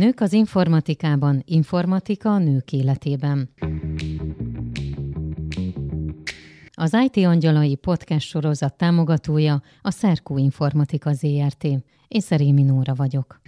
Nők az informatikában, informatika a nők életében. Az IT Angyalai podcast sorozat támogatója a Szerkó Informatika ZRT. Én Szerémi Nóra vagyok.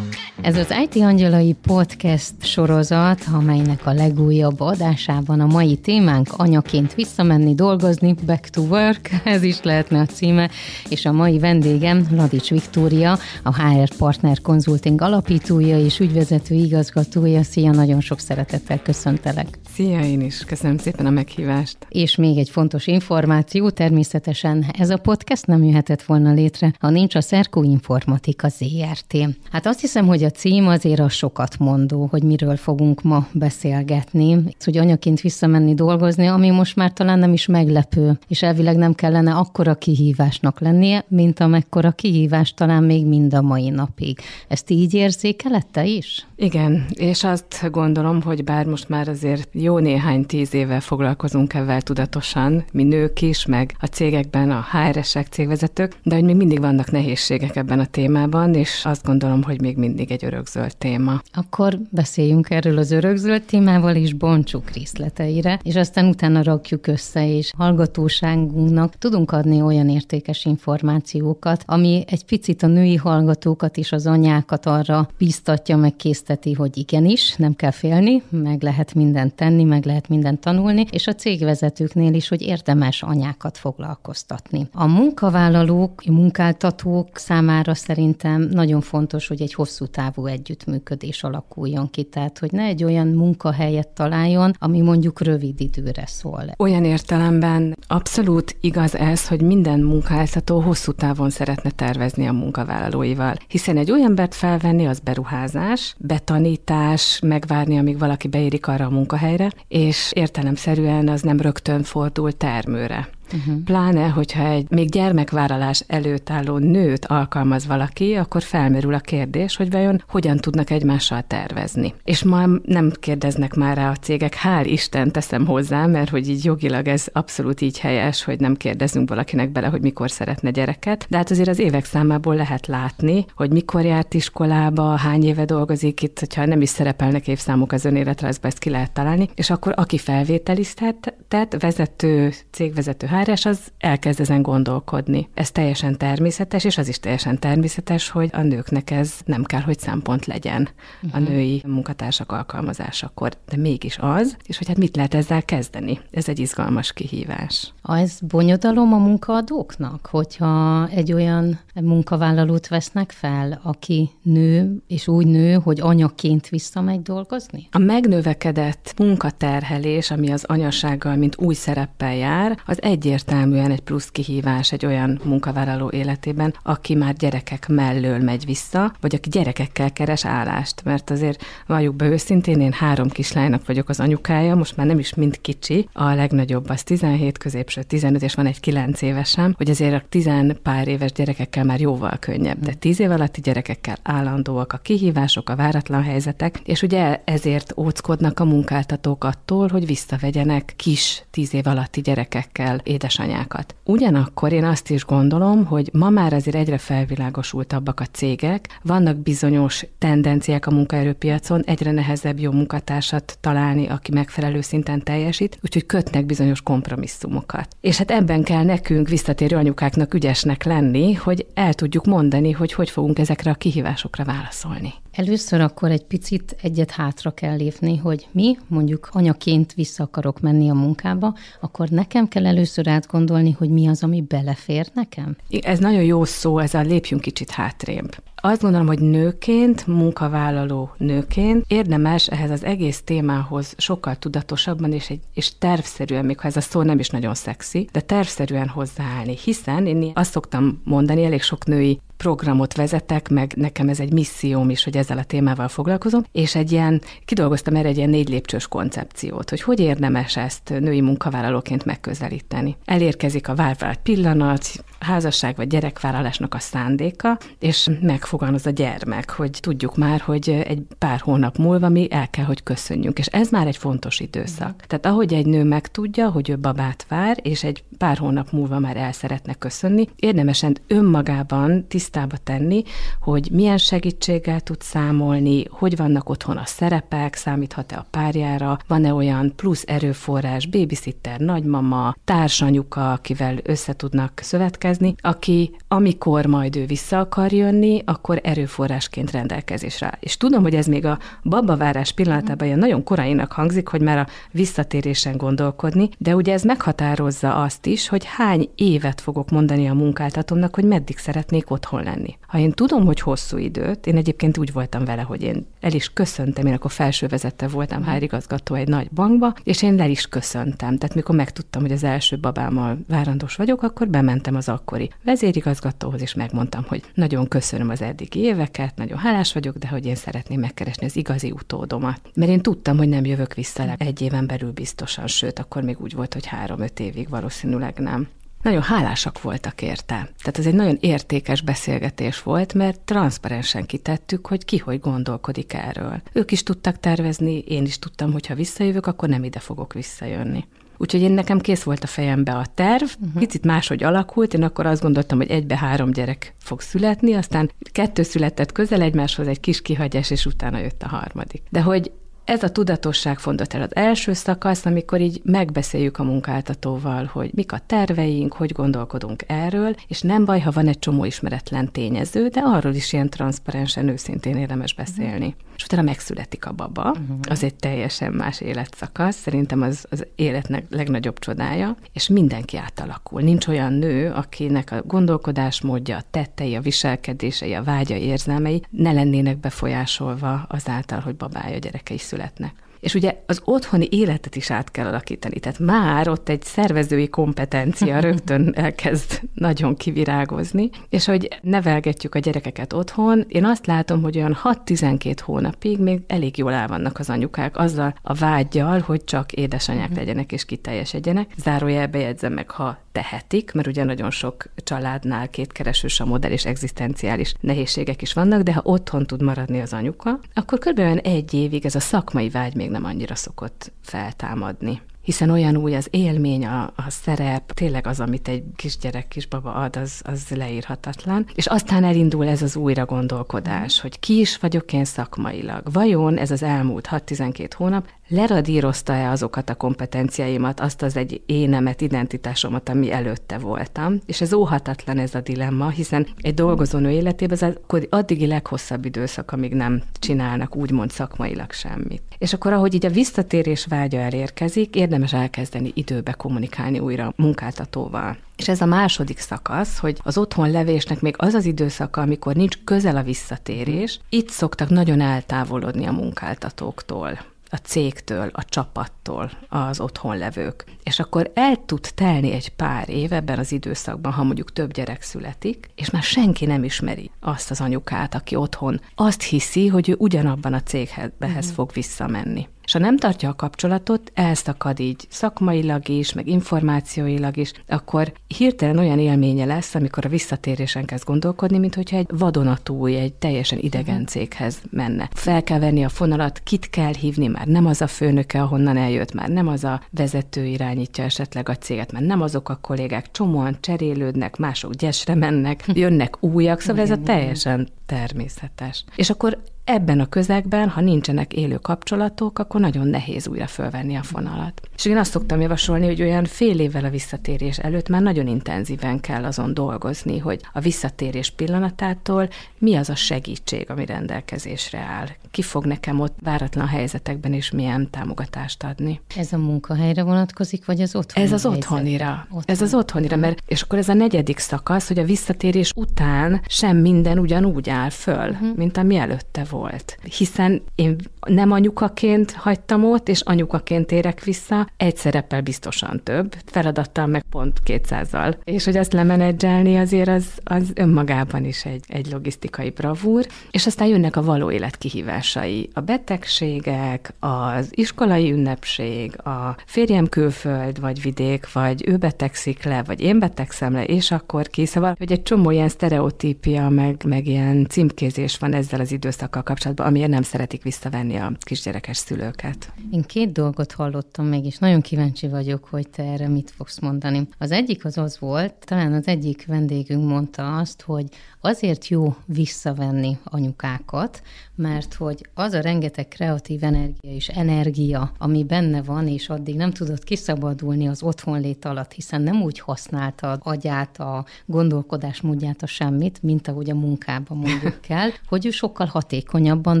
Ez az IT Angyalai podcast sorozat, amelynek a legújabb adásában a mai témánk anyaként visszamenni, dolgozni, back to work, ez is lehetne a címe, és a mai vendégem Ladics Viktória, a HR Partner Consulting alapítója és ügyvezető igazgatója. Szia, nagyon sok szeretettel köszöntelek. Szia, én is. Köszönöm szépen a meghívást. És még egy fontos információ, természetesen ez a podcast nem jöhetett volna létre, ha nincs a Szerkó Informatika ZRT. Hát azt hiszem, hogy a cím azért a sokat mondó, hogy miről fogunk ma beszélgetni, hogy anyaként visszamenni dolgozni, ami most már talán nem is meglepő, és elvileg nem kellene akkora kihívásnak lennie, mint amekkora kihívás talán még mind a mai napig. Ezt így érzékelette is? Igen, és azt gondolom, hogy bár most már azért jó néhány tíz éve foglalkozunk ezzel tudatosan, mi nők is, meg a cégekben a HR-esek, cégvezetők, de hogy még mindig vannak nehézségek ebben a témában, és azt gondolom, hogy még mindig egy örökzöld téma. Akkor beszéljünk erről az örökzöld témával, és bontsuk részleteire, és aztán utána rakjuk össze, és hallgatóságunknak tudunk adni olyan értékes információkat, ami egy picit a női hallgatókat és az anyákat arra biztatja, meg készteti, hogy igenis, nem kell félni, meg lehet mindent tenni, meg lehet mindent tanulni, és a cégvezetőknél is, hogy érdemes anyákat foglalkoztatni. A munkavállalók, munkáltatók számára szerintem nagyon fontos, hogy egy hosszú távú együttműködés alakuljon ki, tehát hogy ne egy olyan munkahelyet találjon, ami mondjuk rövid időre szól. Olyan értelemben abszolút igaz ez, hogy minden munkáltató hosszú távon szeretne tervezni a munkavállalóival, hiszen egy olyan embert felvenni az beruházás, betanítás, megvárni, amíg valaki beérik arra a munkahelyre, és értelemszerűen az nem rögtön fordul termőre. Uh-huh. Pláne, hogyha egy még gyermekvállalás előtt álló nőt alkalmaz valaki, akkor felmerül a kérdés, hogy vajon hogyan tudnak egymással tervezni. És ma nem kérdeznek már rá a cégek, hál' Isten teszem hozzá, mert hogy így jogilag ez abszolút így helyes, hogy nem kérdezünk valakinek bele, hogy mikor szeretne gyereket, de hát azért az évek számából lehet látni, hogy mikor járt iskolába, hány éve dolgozik itt, hogyha nem is szerepelnek évszámok az önéletrajzba, ezt ki lehet találni, és akkor aki felvételiztet, tehát vezető, cégvezető HRS az elkezd ezen gondolkodni. Ez teljesen természetes, és az is teljesen természetes, hogy a nőknek ez nem kell, hogy szempont legyen uh-huh. a mhm. női munkatársak alkalmazásakor, de mégis az, és hogy hát mit lehet ezzel kezdeni. Ez egy izgalmas kihívás. Ez bonyodalom a munkaadóknak, hogyha egy olyan munkavállalót vesznek fel, aki nő, és úgy nő, hogy anyaként visszamegy dolgozni? A megnövekedett munkaterhelés, ami az anyasággal, mint új szereppel jár, az egy egyértelműen egy plusz kihívás egy olyan munkavállaló életében, aki már gyerekek mellől megy vissza, vagy aki gyerekekkel keres állást. Mert azért valljuk be őszintén, én három kislánynak vagyok az anyukája, most már nem is mind kicsi, a legnagyobb az 17, középső 15, és van egy 9 évesem, hogy azért a 10 pár éves gyerekekkel már jóval könnyebb, de 10 év alatti gyerekekkel állandóak a kihívások, a váratlan helyzetek, és ugye ezért óckodnak a munkáltatók attól, hogy visszavegyenek kis 10 év alatti gyerekekkel édesanyákat. Ugyanakkor én azt is gondolom, hogy ma már azért egyre felvilágosultabbak a cégek, vannak bizonyos tendenciák a munkaerőpiacon, egyre nehezebb jó munkatársat találni, aki megfelelő szinten teljesít, úgyhogy kötnek bizonyos kompromisszumokat. És hát ebben kell nekünk visszatérő anyukáknak ügyesnek lenni, hogy el tudjuk mondani, hogy hogy fogunk ezekre a kihívásokra válaszolni. Először akkor egy picit egyet hátra kell lépni, hogy mi mondjuk anyaként vissza akarok menni a munkába, akkor nekem kell először átgondolni, hogy mi az, ami belefér nekem? Ez nagyon jó szó, ez a lépjünk kicsit hátrébb. Azt gondolom, hogy nőként, munkavállaló nőként érdemes ehhez az egész témához sokkal tudatosabban és, egy, és tervszerűen, még ha ez a szó nem is nagyon szexi, de tervszerűen hozzáállni, hiszen én azt szoktam mondani elég sok női programot vezetek, meg nekem ez egy misszióm is, hogy ezzel a témával foglalkozom, és egy ilyen, kidolgoztam erre egy ilyen négy lépcsős koncepciót, hogy hogy érdemes ezt női munkavállalóként megközelíteni. Elérkezik a várvált pillanat, házasság vagy gyerekvállalásnak a szándéka, és megfogalmaz a gyermek, hogy tudjuk már, hogy egy pár hónap múlva mi el kell, hogy köszönjünk. És ez már egy fontos időszak. Tehát ahogy egy nő megtudja, hogy ő babát vár, és egy pár hónap múlva már el szeretne köszönni, érdemesen önmagában tisztába tenni, hogy milyen segítséggel tud számolni, hogy vannak otthon a szerepek, számíthat-e a párjára, van-e olyan plusz erőforrás, babysitter, nagymama, társanyuka, akivel össze tudnak szövetkezni, aki amikor majd ő vissza akar jönni, akkor erőforrásként rendelkezésre. És tudom, hogy ez még a babavárás pillanatában ilyen nagyon korainak hangzik, hogy már a visszatérésen gondolkodni, de ugye ez meghatározza azt is, hogy hány évet fogok mondani a munkáltatómnak, hogy meddig szeretnék otthon lenni. Ha én tudom, hogy hosszú időt, én egyébként úgy voltam vele, hogy én el is köszöntem, én akkor felsővezette voltam hárigazgató egy nagy bankba, és én el is köszöntem. Tehát mikor megtudtam, hogy az első babámmal várandós vagyok, akkor bementem az akkori vezérigazgatóhoz, és megmondtam, hogy nagyon köszönöm az eddigi éveket, nagyon hálás vagyok, de hogy én szeretném megkeresni az igazi utódomat. Mert én tudtam, hogy nem jövök vissza egy éven belül biztosan, sőt, akkor még úgy volt, hogy három-öt évig valószínűleg nem nagyon hálásak voltak érte. Tehát ez egy nagyon értékes beszélgetés volt, mert transzparensen kitettük, hogy ki hogy gondolkodik erről. Ők is tudtak tervezni, én is tudtam, hogy ha visszajövök, akkor nem ide fogok visszajönni. Úgyhogy én nekem kész volt a fejembe a terv, uh-huh. picit máshogy alakult, én akkor azt gondoltam, hogy egybe három gyerek fog születni, aztán kettő született közel egymáshoz, egy kis kihagyás, és utána jött a harmadik. De hogy ez a tudatosság fontos el az első szakasz, amikor így megbeszéljük a munkáltatóval, hogy mik a terveink, hogy gondolkodunk erről, és nem baj, ha van egy csomó ismeretlen tényező, de arról is ilyen transzparensen, őszintén érdemes beszélni. Uh-huh. És utána megszületik a baba, uh-huh. az egy teljesen más életszakasz, szerintem az az életnek legnagyobb csodája, és mindenki átalakul. Nincs olyan nő, akinek a gondolkodásmódja, a tettei, a viselkedései, a vágya, érzelmei ne lennének befolyásolva azáltal, hogy babája, gyerekei születnek. És ugye az otthoni életet is át kell alakítani. Tehát már ott egy szervezői kompetencia rögtön elkezd nagyon kivirágozni, és hogy nevelgetjük a gyerekeket otthon, én azt látom, hogy olyan 6-12 hónapig még elég jól el vannak az anyukák azzal a vágyjal, hogy csak édesanyák mhm. legyenek és kiteljesedjenek. Zárójelbe jegyzem meg, ha tehetik, mert ugye nagyon sok családnál kétkeresős a modell és egzisztenciális nehézségek is vannak, de ha otthon tud maradni az anyuka, akkor kb. egy évig ez a szakmai vágy még nem annyira szokott feltámadni hiszen olyan új az élmény, a, a szerep, tényleg az, amit egy kisgyerek, kisbaba ad, az, az leírhatatlan. És aztán elindul ez az újra gondolkodás, hogy ki is vagyok én szakmailag. Vajon ez az elmúlt 6-12 hónap leradírozta-e azokat a kompetenciáimat, azt az egy énemet, identitásomat, ami előtte voltam. És ez óhatatlan ez a dilemma, hiszen egy dolgozónő életében az akkor addigi leghosszabb időszak, amíg nem csinálnak úgymond szakmailag semmit. És akkor, ahogy így a visszatérés vágya elérkezik, érdemes elkezdeni időbe kommunikálni újra munkáltatóval. És ez a második szakasz, hogy az otthon levésnek még az az időszaka, amikor nincs közel a visszatérés, itt szoktak nagyon eltávolodni a munkáltatóktól a cégtől, a csapattól az otthon levők. És akkor el tud telni egy pár év ebben az időszakban, ha mondjuk több gyerek születik, és már senki nem ismeri azt az anyukát, aki otthon azt hiszi, hogy ő ugyanabban a céghez uh-huh. fog visszamenni. És ha nem tartja a kapcsolatot, elszakad így szakmailag is, meg információilag is, akkor hirtelen olyan élménye lesz, amikor a visszatérésen kezd gondolkodni, mint hogyha egy vadonatúj, egy teljesen idegen mhm. céghez menne. Fel kell venni a fonalat, kit kell hívni, már nem az a főnöke, ahonnan eljött, már nem az a vezető irányítja esetleg a céget, mert nem azok a kollégák, csomóan cserélődnek, mások gyesre mennek, jönnek újak, szóval ez a teljesen természetes. És akkor ebben a közegben, ha nincsenek élő kapcsolatok, akkor nagyon nehéz újra fölvenni a fonalat. És én azt szoktam javasolni, hogy olyan fél évvel a visszatérés előtt már nagyon intenzíven kell azon dolgozni, hogy a visszatérés pillanatától mi az a segítség, ami rendelkezésre áll. Ki fog nekem ott váratlan helyzetekben is milyen támogatást adni. Ez a munkahelyre vonatkozik, vagy az otthon? Ez az otthonira. Otthon. Ez az otthonira, mert és akkor ez a negyedik szakasz, hogy a visszatérés után sem minden ugyanúgy áll föl, uh-huh. mint ami előtte volt. Hiszen én nem anyukaként hagytam ott, és anyukaként érek vissza, egy szereppel biztosan több, feladattal meg pont kétszázal. És hogy azt lemenedzselni azért az, az önmagában is egy, egy logisztikai bravúr, és aztán jönnek a való élet kihívásai. A betegségek, az iskolai ünnepség, a férjem külföld, vagy vidék, vagy ő betegszik le, vagy én betegszem le, és akkor ki. Szóval, hogy egy csomó ilyen sztereotípia, meg, meg ilyen címkézés van ezzel az időszakkal kapcsolatban, amiért nem szeretik visszavenni a kisgyerekes szülőket. Én két dolgot hallottam meg, és nagyon kíváncsi vagyok, hogy te erre mit fogsz mondani. Az egyik az az volt, talán az egyik vendégünk mondta azt, hogy azért jó visszavenni anyukákat, mert hogy az a rengeteg kreatív energia és energia, ami benne van, és addig nem tudod kiszabadulni az otthonlét alatt, hiszen nem úgy használtad agyát, a gondolkodásmódját, a semmit, mint ahogy a munkában mondjuk kell, hogy ő sokkal hatékonyabban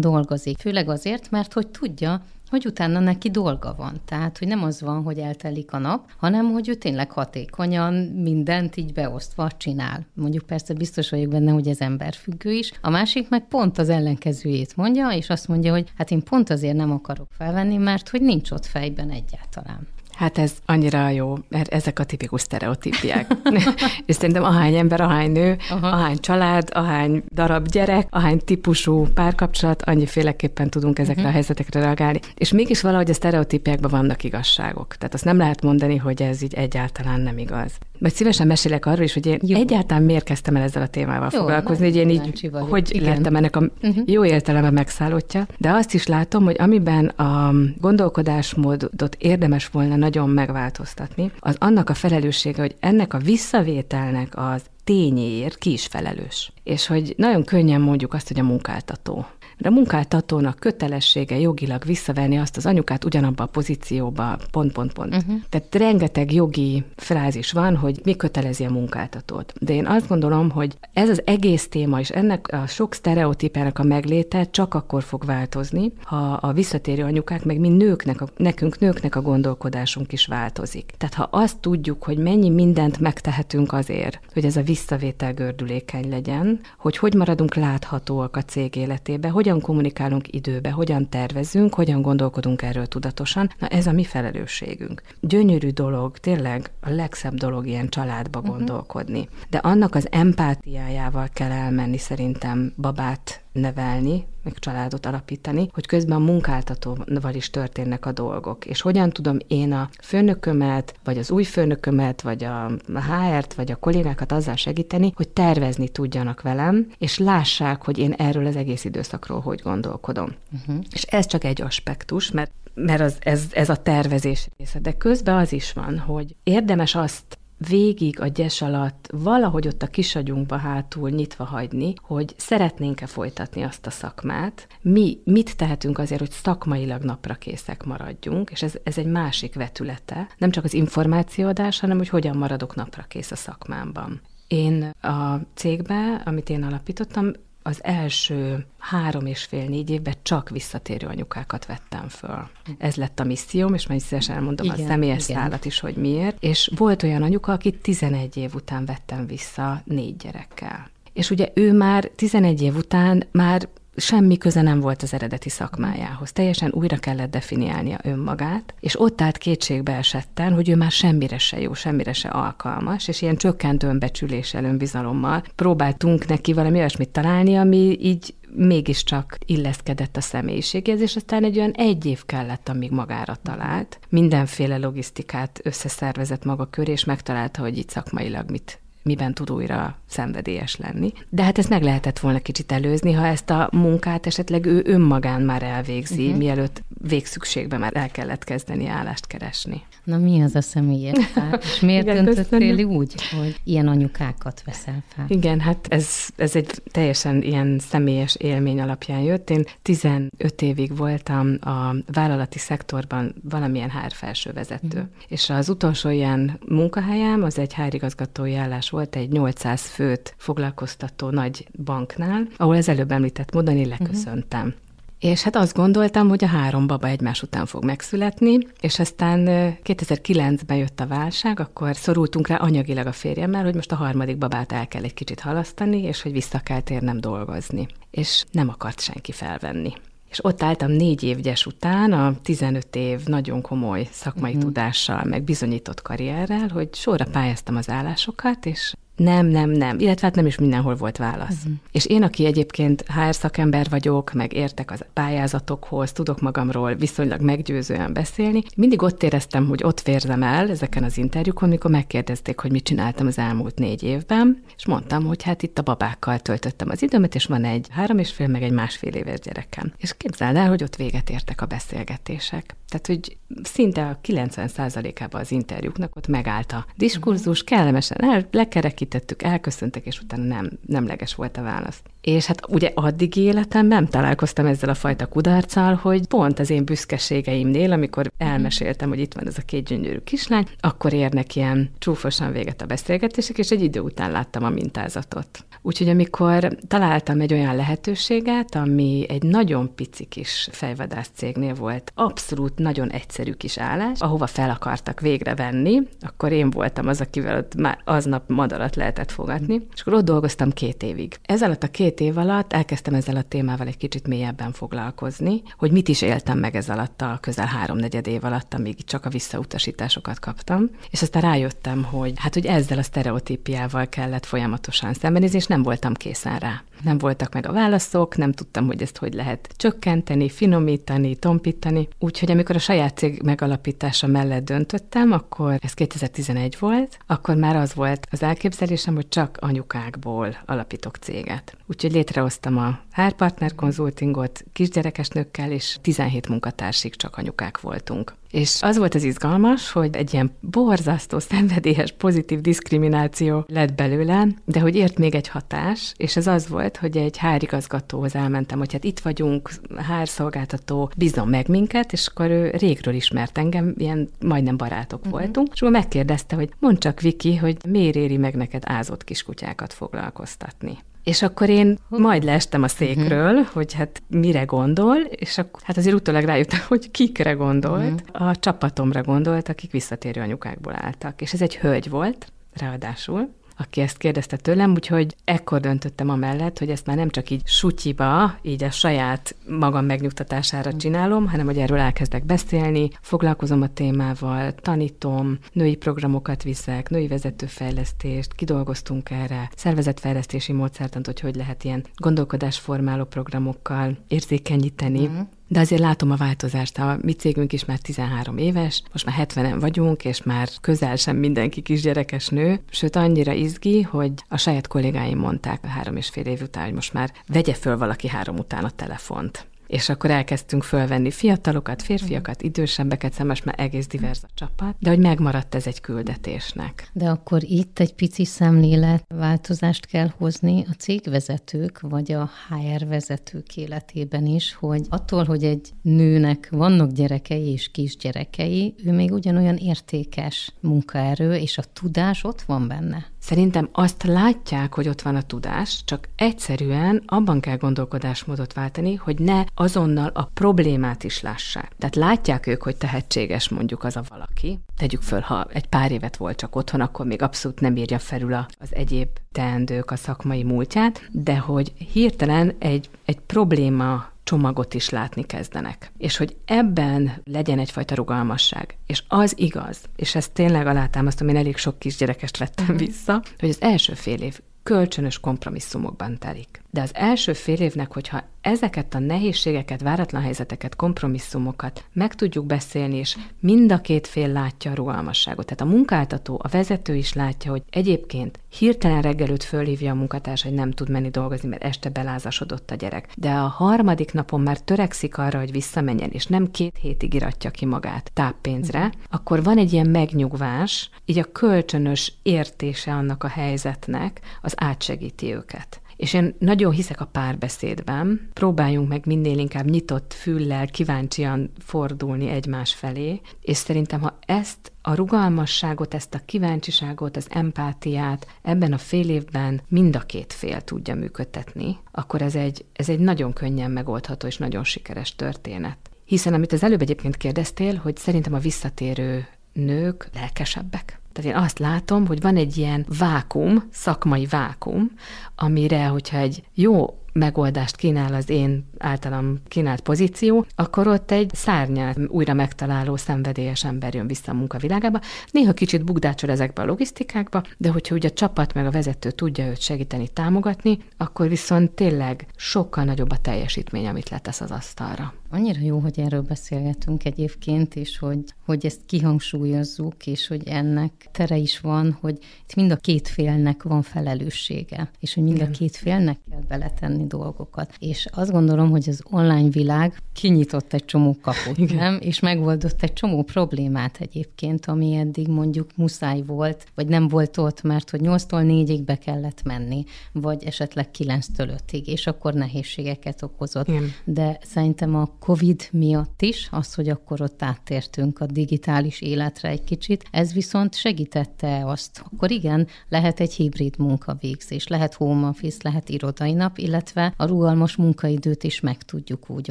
dolgozik. Főleg azért, mert hogy tudja, hogy utána neki dolga van. Tehát, hogy nem az van, hogy eltelik a nap, hanem, hogy ő tényleg hatékonyan mindent így beosztva csinál. Mondjuk persze biztos vagyok benne, hogy ez emberfüggő is. A másik meg pont az ellenkezőjét mondja, és azt mondja, hogy hát én pont azért nem akarok felvenni, mert hogy nincs ott fejben egyáltalán. Hát ez annyira jó, mert ezek a tipikus sztereotípiák. és szerintem ahány ember, ahány nő, Aha. ahány család, ahány darab gyerek, ahány típusú párkapcsolat, annyiféleképpen tudunk ezekre uh-huh. a helyzetekre reagálni. És mégis valahogy a sztereotípiákban vannak igazságok. Tehát azt nem lehet mondani, hogy ez így egyáltalán nem igaz. Majd szívesen mesélek arról is, hogy én jó. egyáltalán miért kezdtem el ezzel a témával jó, foglalkozni, hogy én így, hogy Igen. lettem ennek a uh-huh. jó értelemben megszállottja. De azt is látom, hogy amiben a gondolkodásmódot érdemes volna nagyon megváltoztatni, az annak a felelőssége, hogy ennek a visszavételnek az tényéért ki is felelős. És hogy nagyon könnyen mondjuk azt, hogy a munkáltató de a munkáltatónak kötelessége jogilag visszavenni azt az anyukát ugyanabba a pozícióba, pont, pont, pont. Uh-huh. Tehát rengeteg jogi frázis van, hogy mi kötelezi a munkáltatót. De én azt gondolom, hogy ez az egész téma és ennek a sok sztereotípának a megléte csak akkor fog változni, ha a visszatérő anyukák, meg mi nőknek, a, nekünk nőknek a gondolkodásunk is változik. Tehát ha azt tudjuk, hogy mennyi mindent megtehetünk azért, hogy ez a visszavétel gördülékeny legyen, hogy hogy maradunk láthatóak a cég életébe, hogyan hogyan kommunikálunk időbe, hogyan tervezünk, hogyan gondolkodunk erről tudatosan. Na ez a mi felelősségünk. Gyönyörű dolog, tényleg a legszebb dolog ilyen családba uh-huh. gondolkodni. De annak az empátiájával kell elmenni szerintem babát nevelni, meg családot alapítani, hogy közben a munkáltatóval is történnek a dolgok. És hogyan tudom én a főnökömet, vagy az új főnökömet, vagy a HR-t, vagy a kollégákat azzal segíteni, hogy tervezni tudjanak velem, és lássák, hogy én erről az egész időszakról hogy gondolkodom. Uh-huh. És ez csak egy aspektus, mert mert az, ez, ez a tervezés része. De közben az is van, hogy érdemes azt végig a gyes alatt valahogy ott a kisagyunkba hátul nyitva hagyni, hogy szeretnénk-e folytatni azt a szakmát, mi mit tehetünk azért, hogy szakmailag napra készek maradjunk, és ez, ez egy másik vetülete, nem csak az információadás, hanem hogy hogyan maradok napra kész a szakmámban. Én a cégbe, amit én alapítottam, az első három és fél, négy évben csak visszatérő anyukákat vettem föl. Ez lett a misszióm, és majd szívesen elmondom igen, a személyes igen. szállat is, hogy miért. És volt olyan anyuka, akit 11 év után vettem vissza négy gyerekkel. És ugye ő már 11 év után már semmi köze nem volt az eredeti szakmájához. Teljesen újra kellett definiálnia önmagát, és ott állt kétségbe esetten, hogy ő már semmire se jó, semmire se alkalmas, és ilyen csökkentő önbecsüléssel, önbizalommal próbáltunk neki valami olyasmit találni, ami így mégiscsak illeszkedett a személyiségéhez, és aztán egy olyan egy év kellett, amíg magára talált. Mindenféle logisztikát összeszervezett maga köré, és megtalálta, hogy itt szakmailag mit miben tud újra szenvedélyes lenni. De hát ezt meg lehetett volna kicsit előzni, ha ezt a munkát esetleg ő önmagán már elvégzi, uh-huh. mielőtt végszükségben már el kellett kezdeni állást keresni. Na mi az a személyes És miért Igen, döntöttél úgy, hogy ilyen anyukákat veszel fel? Igen, hát ez, ez egy teljesen ilyen személyes élmény alapján jött. Én 15 évig voltam a vállalati szektorban valamilyen HR felsővezető. Uh-huh. És az utolsó ilyen munkahelyem az egy HR igazgatói állás volt egy 800 főt foglalkoztató nagy banknál, ahol az előbb említett módon én lekköszöntem. Uh-huh És hát azt gondoltam, hogy a három baba egymás után fog megszületni, és aztán 2009-ben jött a válság, akkor szorultunk rá anyagilag a férjemmel, hogy most a harmadik babát el kell egy kicsit halasztani, és hogy vissza kell térnem dolgozni. És nem akart senki felvenni és ott álltam négy évgyes után, a 15 év nagyon komoly szakmai uh-huh. tudással, meg bizonyított karrierrel, hogy sorra pályáztam az állásokat, és nem, nem, nem. Illetve hát nem is mindenhol volt válasz. Uh-huh. És én, aki egyébként HR szakember vagyok, meg értek az pályázatokhoz, tudok magamról viszonylag meggyőzően beszélni, mindig ott éreztem, hogy ott vérzem el ezeken az interjúkon, mikor megkérdezték, hogy mit csináltam az elmúlt négy évben, és mondtam, hogy hát itt a babákkal töltöttem az időmet, és van egy három és fél, meg egy másfél éves gyerekem. És képzeld el, hogy ott véget értek a beszélgetések. Tehát, hogy szinte a 90%-ában az interjúknak ott megállt a diskurzus, kellemesen el, lekerekítettük, elköszöntek, és utána nem, nemleges volt a válasz. És hát ugye addig életemben találkoztam ezzel a fajta kudarccal, hogy pont az én büszkeségeimnél, amikor elmeséltem, hogy itt van ez a két gyönyörű kislány, akkor érnek ilyen csúfosan véget a beszélgetések, és egy idő után láttam a mintázatot. Úgyhogy amikor találtam egy olyan lehetőséget, ami egy nagyon pici kis fejvadász cégnél volt, abszolút nagyon egyszerű kis állás, ahova fel akartak végre venni, akkor én voltam az, akivel ott már aznap madarat lehetett fogadni, és akkor ott dolgoztam két évig. Ez alatt a két év alatt elkezdtem ezzel a témával egy kicsit mélyebben foglalkozni, hogy mit is éltem meg ez alatt a közel háromnegyed év alatt, amíg csak a visszautasításokat kaptam, és aztán rájöttem, hogy hát, hogy ezzel a sztereotípiával kellett folyamatosan szembenézni, és nem voltam készen rá. Nem voltak meg a válaszok, nem tudtam, hogy ezt hogy lehet csökkenteni, finomítani, tompítani. Úgyhogy amikor a saját cég megalapítása mellett döntöttem, akkor ez 2011 volt, akkor már az volt az elképzelésem, hogy csak anyukákból alapítok céget. Úgyhogy létrehoztam a HR Partner konzultingot kisgyerekes nőkkel, és 17 munkatársig csak anyukák voltunk. És az volt az izgalmas, hogy egy ilyen borzasztó, szenvedélyes, pozitív diszkrimináció lett belőle, de hogy ért még egy hatás, és ez az volt, hogy egy hárigazgatóhoz elmentem, hogy hát itt vagyunk, hárszolgáltató, bízom meg minket, és akkor ő régről ismert engem, ilyen majdnem barátok uh-huh. voltunk, és akkor megkérdezte, hogy mondd csak, Viki, hogy miért éri meg neked ázott kiskutyákat foglalkoztatni. És akkor én majd leestem a székről, uh-huh. hogy hát mire gondol, és akkor hát azért utólag rájöttem, hogy kikre gondolt. Uh-huh. A csapatomra gondolt, akik visszatérő anyukákból álltak. És ez egy hölgy volt, ráadásul, aki ezt kérdezte tőlem, úgyhogy ekkor döntöttem amellett, hogy ezt már nem csak így sutyiba, így a saját magam megnyugtatására csinálom, hanem hogy erről elkezdek beszélni, foglalkozom a témával, tanítom, női programokat viszek, női vezetőfejlesztést, kidolgoztunk erre, szervezetfejlesztési módszertant, hogy hogy lehet ilyen gondolkodásformáló programokkal érzékenyíteni. Mm de azért látom a változást. A mi cégünk is már 13 éves, most már 70-en vagyunk, és már közel sem mindenki kisgyerekes nő, sőt annyira izgi, hogy a saját kollégáim mondták három és fél év után, hogy most már vegye föl valaki három után a telefont és akkor elkezdtünk fölvenni fiatalokat, férfiakat, mhm. idősebbeket, most már egész divers a csapat, de hogy megmaradt ez egy küldetésnek. De akkor itt egy pici szemlélet változást kell hozni a cégvezetők, vagy a HR vezetők életében is, hogy attól, hogy egy nőnek vannak gyerekei és kisgyerekei, ő még ugyanolyan értékes munkaerő, és a tudás ott van benne. Szerintem azt látják, hogy ott van a tudás, csak egyszerűen abban kell gondolkodásmódot váltani, hogy ne azonnal a problémát is lássák. Tehát látják ők, hogy tehetséges mondjuk az a valaki. Tegyük föl, ha egy pár évet volt csak otthon, akkor még abszolút nem írja felül az egyéb teendők a szakmai múltját, de hogy hirtelen egy, egy probléma csomagot is látni kezdenek. És hogy ebben legyen egyfajta rugalmasság. És az igaz, és ezt tényleg alátámasztom, én elég sok kisgyerekest vettem uh-huh. vissza, hogy az első fél év kölcsönös kompromisszumokban telik. De az első fél évnek, hogyha ezeket a nehézségeket, váratlan helyzeteket, kompromisszumokat meg tudjuk beszélni, és mind a két fél látja a rugalmasságot. Tehát a munkáltató, a vezető is látja, hogy egyébként hirtelen reggelőtt fölhívja a munkatárs, hogy nem tud menni dolgozni, mert este belázasodott a gyerek. De a harmadik napon már törekszik arra, hogy visszamenjen, és nem két hétig iratja ki magát táppénzre, akkor van egy ilyen megnyugvás, így a kölcsönös értése annak a helyzetnek az átsegíti őket És én nagyon hiszek a párbeszédben, próbáljunk meg minél inkább nyitott füllel, kíváncsian fordulni egymás felé, és szerintem, ha ezt a rugalmasságot, ezt a kíváncsiságot, az empátiát ebben a fél évben mind a két fél tudja működtetni, akkor ez egy, ez egy nagyon könnyen megoldható és nagyon sikeres történet. Hiszen amit az előbb egyébként kérdeztél, hogy szerintem a visszatérő nők lelkesebbek. Tehát én azt látom, hogy van egy ilyen vákum, szakmai vákum, amire, hogyha egy jó megoldást kínál az én általam kínált pozíció, akkor ott egy szárnyát újra megtaláló szenvedélyes ember jön vissza a munkavilágába. Néha kicsit bugdácsol ezekbe a logisztikákba, de hogyha ugye a csapat meg a vezető tudja őt segíteni, támogatni, akkor viszont tényleg sokkal nagyobb a teljesítmény, amit letesz az asztalra. Annyira jó, hogy erről beszélgetünk egyébként, és hogy, hogy ezt kihangsúlyozzuk, és hogy ennek tere is van, hogy itt mind a két félnek van felelőssége, és hogy mind Igen. a két félnek kell beletenni dolgokat. És azt gondolom, hogy az online világ kinyitott egy csomó kaput, Igen. nem? És megoldott egy csomó problémát egyébként, ami eddig mondjuk muszáj volt, vagy nem volt ott, mert hogy 8-tól 4-ig be kellett menni, vagy esetleg 9-től 5-ig, és akkor nehézségeket okozott. Igen. De szerintem a COVID miatt is, az, hogy akkor ott áttértünk a digitális életre egy kicsit, ez viszont segítette azt. Akkor igen, lehet egy hibrid munkavégzés, lehet home office, lehet irodai nap, illetve a rugalmas munkaidőt is meg tudjuk úgy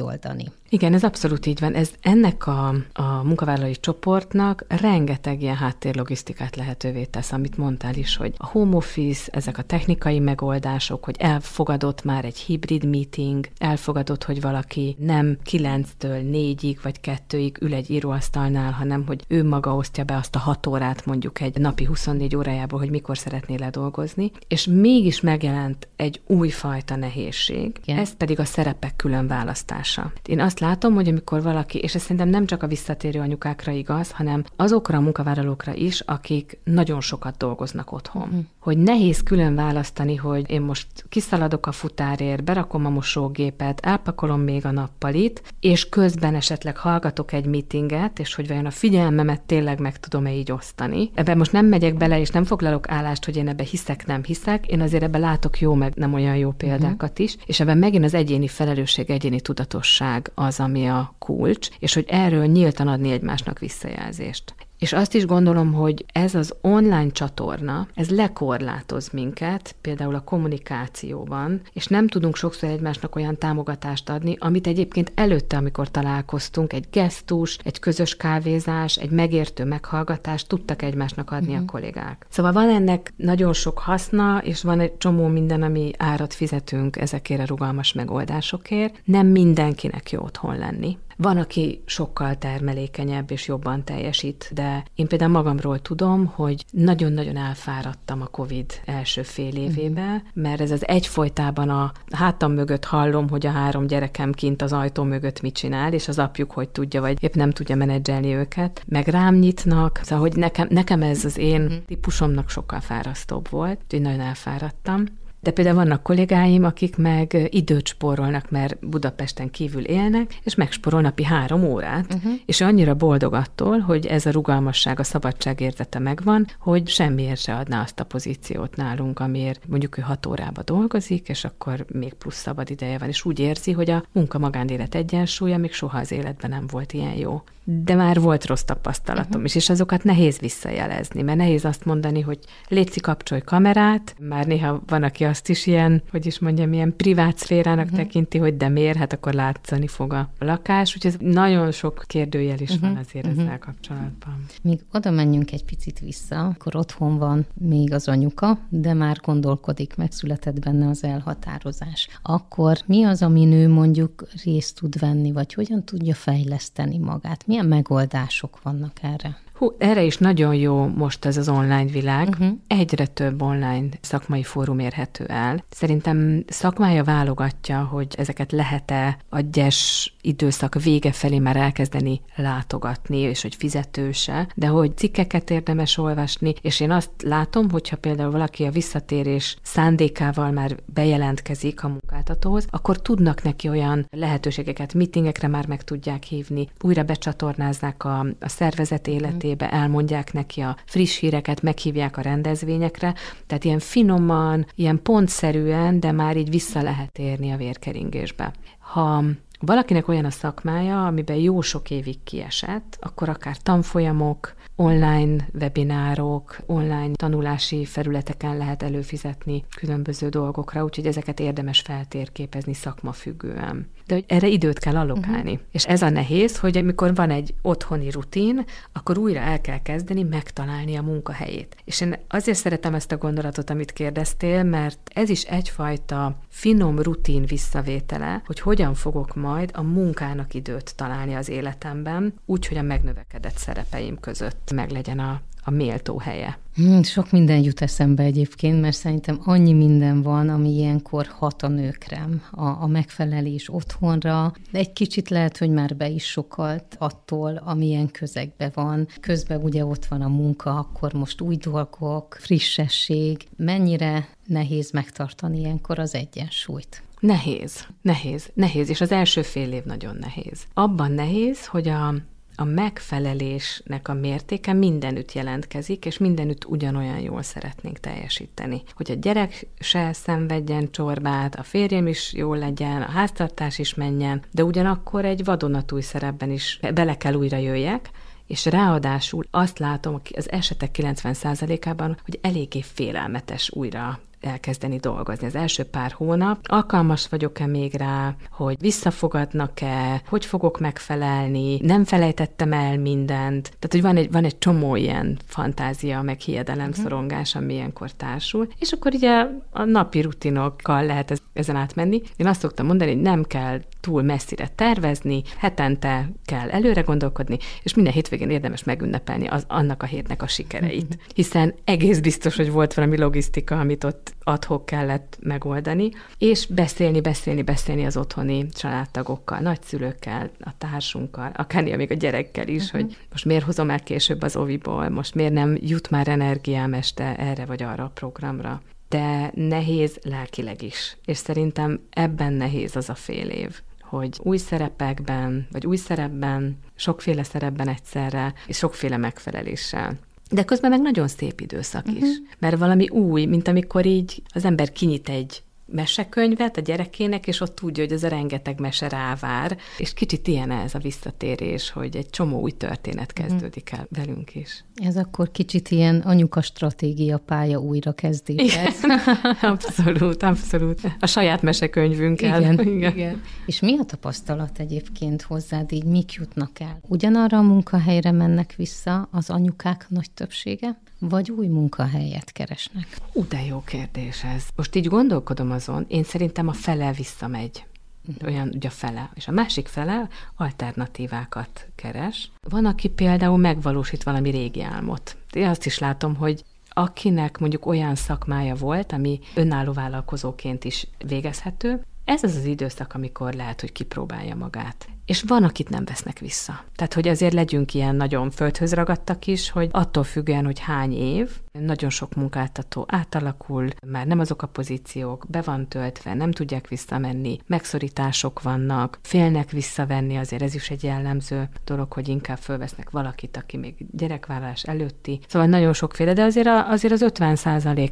oldani. Igen, ez abszolút így van. Ez ennek a, a munkavállalói csoportnak rengeteg ilyen háttérlogisztikát lehetővé tesz, amit mondtál is, hogy a home office, ezek a technikai megoldások, hogy elfogadott már egy hibrid meeting, elfogadott, hogy valaki nem 9-től 4-ig vagy 2-ig ül egy íróasztalnál, hanem hogy ő maga osztja be azt a 6 órát mondjuk egy napi 24 órájából, hogy mikor szeretné ledolgozni, és mégis megjelent egy újfajta nehézség, Igen. ez pedig a szerepek külön választása. Én azt látom, hogy amikor valaki, és ez szerintem nem csak a visszatérő anyukákra igaz, hanem azokra a munkavállalókra is, akik nagyon sokat dolgoznak otthon. Mm. Hogy nehéz külön választani, hogy én most kiszaladok a futárért, berakom a mosógépet, elpakolom még a nappalit, és közben esetleg hallgatok egy meetinget, és hogy vajon a figyelmemet tényleg meg tudom-e így osztani. Ebben most nem megyek bele, és nem foglalok állást, hogy én ebbe hiszek, nem hiszek. Én azért ebbe látok jó, meg nem olyan jó példákat is, és ebben megint az egyéni felelősség, egyéni tudatosság az, ami a kulcs, és hogy erről nyíltan adni egymásnak visszajelzést. És azt is gondolom, hogy ez az online csatorna, ez lekorlátoz minket, például a kommunikációban, és nem tudunk sokszor egymásnak olyan támogatást adni, amit egyébként előtte, amikor találkoztunk, egy gesztus, egy közös kávézás, egy megértő meghallgatást tudtak egymásnak adni uh-huh. a mhm. kollégák. Szóval van ennek nagyon sok haszna, és van egy csomó minden, ami árat fizetünk ezekért a rugalmas megoldásokért. Nem mindenkinek jó otthon lenni. Van, aki sokkal termelékenyebb és jobban teljesít, de én például magamról tudom, hogy nagyon-nagyon elfáradtam a COVID első fél évébe, mert ez az egyfolytában a hátam mögött hallom, hogy a három gyerekem kint az ajtó mögött mit csinál, és az apjuk hogy tudja, vagy épp nem tudja menedzselni őket, meg rám nyitnak, szóval hogy nekem, nekem ez az én mhm. típusomnak sokkal fárasztóbb volt, úgyhogy nagyon elfáradtam. De például vannak kollégáim, akik meg időt spórolnak, mert Budapesten kívül élnek, és megspórol napi három órát, uh-huh. és annyira boldog attól, hogy ez a rugalmasság, a szabadság érzete megvan, hogy semmiért se adná azt a pozíciót nálunk, amiért mondjuk ő hat órába dolgozik, és akkor még plusz szabad ideje van, és úgy érzi, hogy a munka-magánélet egyensúlya még soha az életben nem volt ilyen jó de már volt rossz tapasztalatom uh-huh. is, és azokat nehéz visszajelezni, mert nehéz azt mondani, hogy létszi kapcsolj kamerát, már néha van, aki azt is ilyen, hogy is mondjam, ilyen privát szférának uh-huh. tekinti, hogy de miért, hát akkor látszani fog a lakás, úgyhogy ez nagyon sok kérdőjel is uh-huh. van azért uh-huh. ezzel kapcsolatban. Még oda menjünk egy picit vissza, akkor otthon van még az anyuka, de már gondolkodik, megszületett benne az elhatározás. Akkor mi az, ami nő mondjuk részt tud venni, vagy hogyan tudja fejleszteni magát? Milyen megoldások vannak erre? Hú, erre is nagyon jó most ez az online világ. Uh-huh. Egyre több online szakmai fórum érhető el. Szerintem szakmája válogatja, hogy ezeket lehet-e a gyes időszak vége felé már elkezdeni látogatni, és hogy fizetőse, de hogy cikkeket érdemes olvasni, és én azt látom, hogyha például valaki a visszatérés szándékával már bejelentkezik a munkáltatóhoz, akkor tudnak neki olyan lehetőségeket, meetingekre már meg tudják hívni, újra becsatornáznák a, a szervezet életébe, elmondják neki a friss híreket, meghívják a rendezvényekre, tehát ilyen finoman, ilyen pontszerűen, de már így vissza lehet érni a vérkeringésbe. Ha valakinek olyan a szakmája, amiben jó sok évig kiesett, akkor akár tanfolyamok, online webinárok, online tanulási felületeken lehet előfizetni különböző dolgokra, úgyhogy ezeket érdemes feltérképezni szakmafüggően. De hogy erre időt kell allokálni. Uh-huh. És ez a nehéz, hogy amikor van egy otthoni rutin, akkor újra el kell kezdeni megtalálni a munkahelyét. És én azért szeretem ezt a gondolatot, amit kérdeztél, mert ez is egyfajta finom rutin visszavétele, hogy hogyan fogok majd a munkának időt találni az életemben, úgy, hogy a megnövekedett szerepeim között meglegyen a, a méltó helye. Hmm, sok minden jut eszembe egyébként, mert szerintem annyi minden van, ami ilyenkor hat a nőkre, a, a megfelelés otthonra, de egy kicsit lehet, hogy már be is sokalt attól, amilyen közegbe van. Közben ugye ott van a munka, akkor most új dolgok, frissesség. Mennyire nehéz megtartani ilyenkor az egyensúlyt? Nehéz, nehéz, nehéz, és az első fél év nagyon nehéz. Abban nehéz, hogy a a megfelelésnek a mértéke mindenütt jelentkezik, és mindenütt ugyanolyan jól szeretnénk teljesíteni. Hogy a gyerek se szenvedjen csorbát, a férjem is jól legyen, a háztartás is menjen, de ugyanakkor egy vadonatúj szerepben is bele kell újra jöjjek, és ráadásul azt látom az esetek 90%-ában, hogy eléggé félelmetes újra elkezdeni dolgozni. Az első pár hónap alkalmas vagyok-e még rá, hogy visszafogadnak-e, hogy fogok megfelelni, nem felejtettem el mindent. Tehát, hogy van egy, van egy csomó ilyen fantázia, meg hiedelem, uh-huh. szorongás, ami ilyenkor társul. És akkor ugye a napi rutinokkal lehet ez, ezen átmenni. Én azt szoktam mondani, hogy nem kell túl messzire tervezni, hetente kell előre gondolkodni, és minden hétvégén érdemes megünnepelni az, annak a hétnek a sikereit. Uh-huh. Hiszen egész biztos, hogy volt valami logisztika, amit ott adhok kellett megoldani, és beszélni, beszélni, beszélni az otthoni családtagokkal, nagyszülőkkel, a társunkkal, akár még a gyerekkel is, uh-huh. hogy most miért hozom el később az oviból, most miért nem jut már energiám este erre vagy arra a programra. De nehéz lelkileg is, és szerintem ebben nehéz az a fél év hogy új szerepekben, vagy új szerepben, sokféle szerepben egyszerre, és sokféle megfeleléssel. De közben meg nagyon szép időszak uh-huh. is, mhm. mert valami új, mint amikor így az ember kinyit egy mesekönyvet a gyerekének, és ott tudja, hogy az a rengeteg mese rávár, és kicsit ilyen ez a visszatérés, hogy egy csomó új történet mhm. kezdődik el velünk is. Ez akkor kicsit ilyen anyuka stratégia pálya újra kezdés. abszolút, abszolút. A saját mesekönyvünkkel. Igen, igen. igen. És mi a tapasztalat egyébként hozzád, így mik jutnak el? Ugyanarra a munkahelyre mennek vissza az anyukák nagy többsége? Vagy új munkahelyet keresnek? Ú, de jó kérdés ez. Most így gondolkodom azon, én szerintem a fele visszamegy olyan ugye a fele, és a másik fele alternatívákat keres. Van, aki például megvalósít valami régi álmot. Én azt is látom, hogy akinek mondjuk olyan szakmája volt, ami önálló vállalkozóként is végezhető, ez az az időszak, amikor lehet, hogy kipróbálja magát és van, akit nem vesznek vissza. Tehát, hogy azért legyünk ilyen nagyon földhöz ragadtak is, hogy attól függően, hogy hány év, nagyon sok munkáltató átalakul, már nem azok a pozíciók, be van töltve, nem tudják visszamenni, megszorítások vannak, félnek visszavenni, azért ez is egy jellemző dolog, hogy inkább fölvesznek valakit, aki még gyerekvállalás előtti. Szóval nagyon sokféle, de azért, a, azért az 50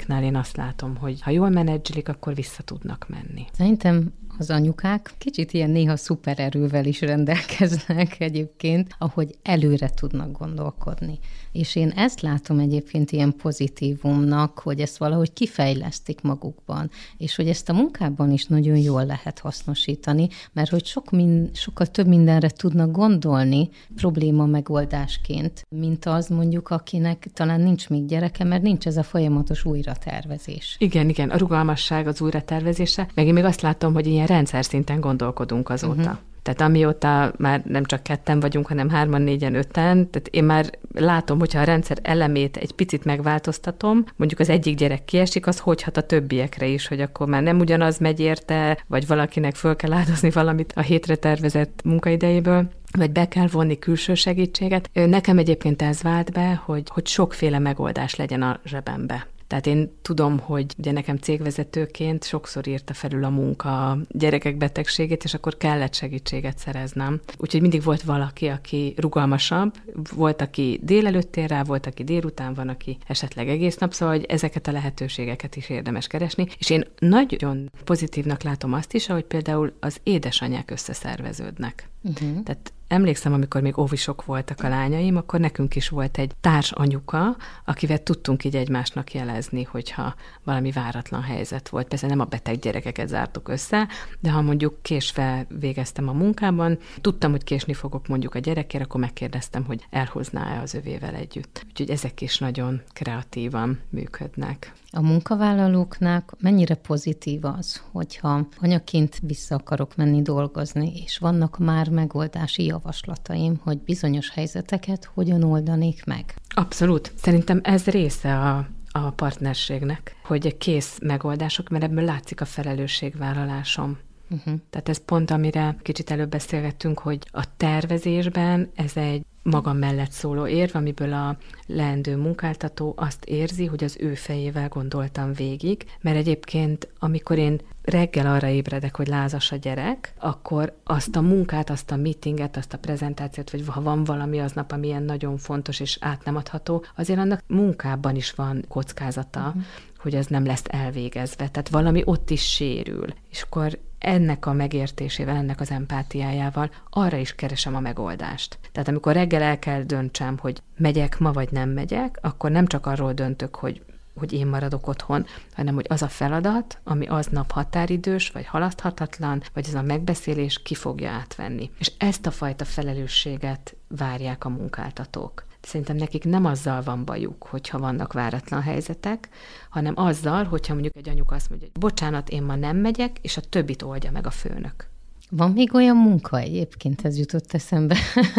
nál én azt látom, hogy ha jól menedzselik, akkor vissza tudnak menni. Szerintem az anyukák kicsit ilyen néha szupererővel is rendelkeznek egyébként, ahogy előre tudnak gondolkodni. És én ezt látom egyébként ilyen pozitívumnak, hogy ezt valahogy kifejlesztik magukban, és hogy ezt a munkában is nagyon jól lehet hasznosítani, mert hogy sok min, sokkal több mindenre tudnak gondolni probléma megoldásként, mint az mondjuk, akinek talán nincs még gyereke, mert nincs ez a folyamatos újratervezés. Igen, igen, a rugalmasság az újratervezése, meg én még azt látom, hogy ilyen rendszer szinten gondolkodunk azóta. Uh-huh. Tehát amióta már nem csak ketten vagyunk, hanem hárman, négyen, öten, tehát én már látom, hogyha a rendszer elemét egy picit megváltoztatom, mondjuk az egyik gyerek kiesik, az hogy hat a többiekre is, hogy akkor már nem ugyanaz megy érte, vagy valakinek föl kell áldozni valamit a hétre tervezett munkaidejéből, vagy be kell vonni külső segítséget. Nekem egyébként ez vált be, hogy, hogy sokféle megoldás legyen a zsebembe. Tehát én tudom, hogy ugye nekem cégvezetőként sokszor írta felül a munka gyerekek betegségét, és akkor kellett segítséget szereznem. Úgyhogy mindig volt valaki, aki rugalmasabb, volt, aki délelőtt ér rá, volt, aki délután van, aki esetleg egész nap, szóval hogy ezeket a lehetőségeket is érdemes keresni. És én nagyon pozitívnak látom azt is, hogy például az édesanyák összeszerveződnek. Uh-huh. Tehát emlékszem, amikor még óvisok voltak a lányaim, akkor nekünk is volt egy társ anyuka, akivel tudtunk így egymásnak jelezni, hogyha valami váratlan helyzet volt. Persze nem a beteg gyerekeket zártuk össze, de ha mondjuk késve végeztem a munkában, tudtam, hogy késni fogok mondjuk a gyerekért, akkor megkérdeztem, hogy elhozná-e az övével együtt. Úgyhogy ezek is nagyon kreatívan működnek. A munkavállalóknak mennyire pozitív az, hogyha anyaként vissza akarok menni dolgozni, és vannak már megoldási javaslataim, hogy bizonyos helyzeteket hogyan oldanék meg? Abszolút. Szerintem ez része a, a partnerségnek, hogy kész megoldások, mert ebből látszik a felelősségvállalásom. Uh-huh. Tehát ez pont, amire kicsit előbb beszélgettünk, hogy a tervezésben ez egy magam mellett szóló érv, amiből a leendő munkáltató azt érzi, hogy az ő fejével gondoltam végig, mert egyébként, amikor én reggel arra ébredek, hogy lázas a gyerek, akkor azt a munkát, azt a meetinget, azt a prezentációt, vagy ha van valami aznap, ami ilyen nagyon fontos és át nem adható, azért annak munkában is van kockázata, uh-huh. hogy ez nem lesz elvégezve. Tehát valami ott is sérül. És akkor ennek a megértésével, ennek az empátiájával arra is keresem a megoldást. Tehát amikor reggel el kell döntsem, hogy megyek ma vagy nem megyek, akkor nem csak arról döntök, hogy hogy én maradok otthon, hanem hogy az a feladat, ami aznap határidős, vagy halaszthatatlan, vagy ez a megbeszélés ki fogja átvenni. És ezt a fajta felelősséget várják a munkáltatók. Szerintem nekik nem azzal van bajuk, hogyha vannak váratlan helyzetek, hanem azzal, hogyha mondjuk egy anyuka azt mondja, hogy bocsánat, én ma nem megyek, és a többit oldja meg a főnök. Van még olyan munka egyébként, ez jutott eszembe,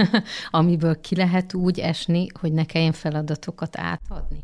amiből ki lehet úgy esni, hogy ne kelljen feladatokat átadni?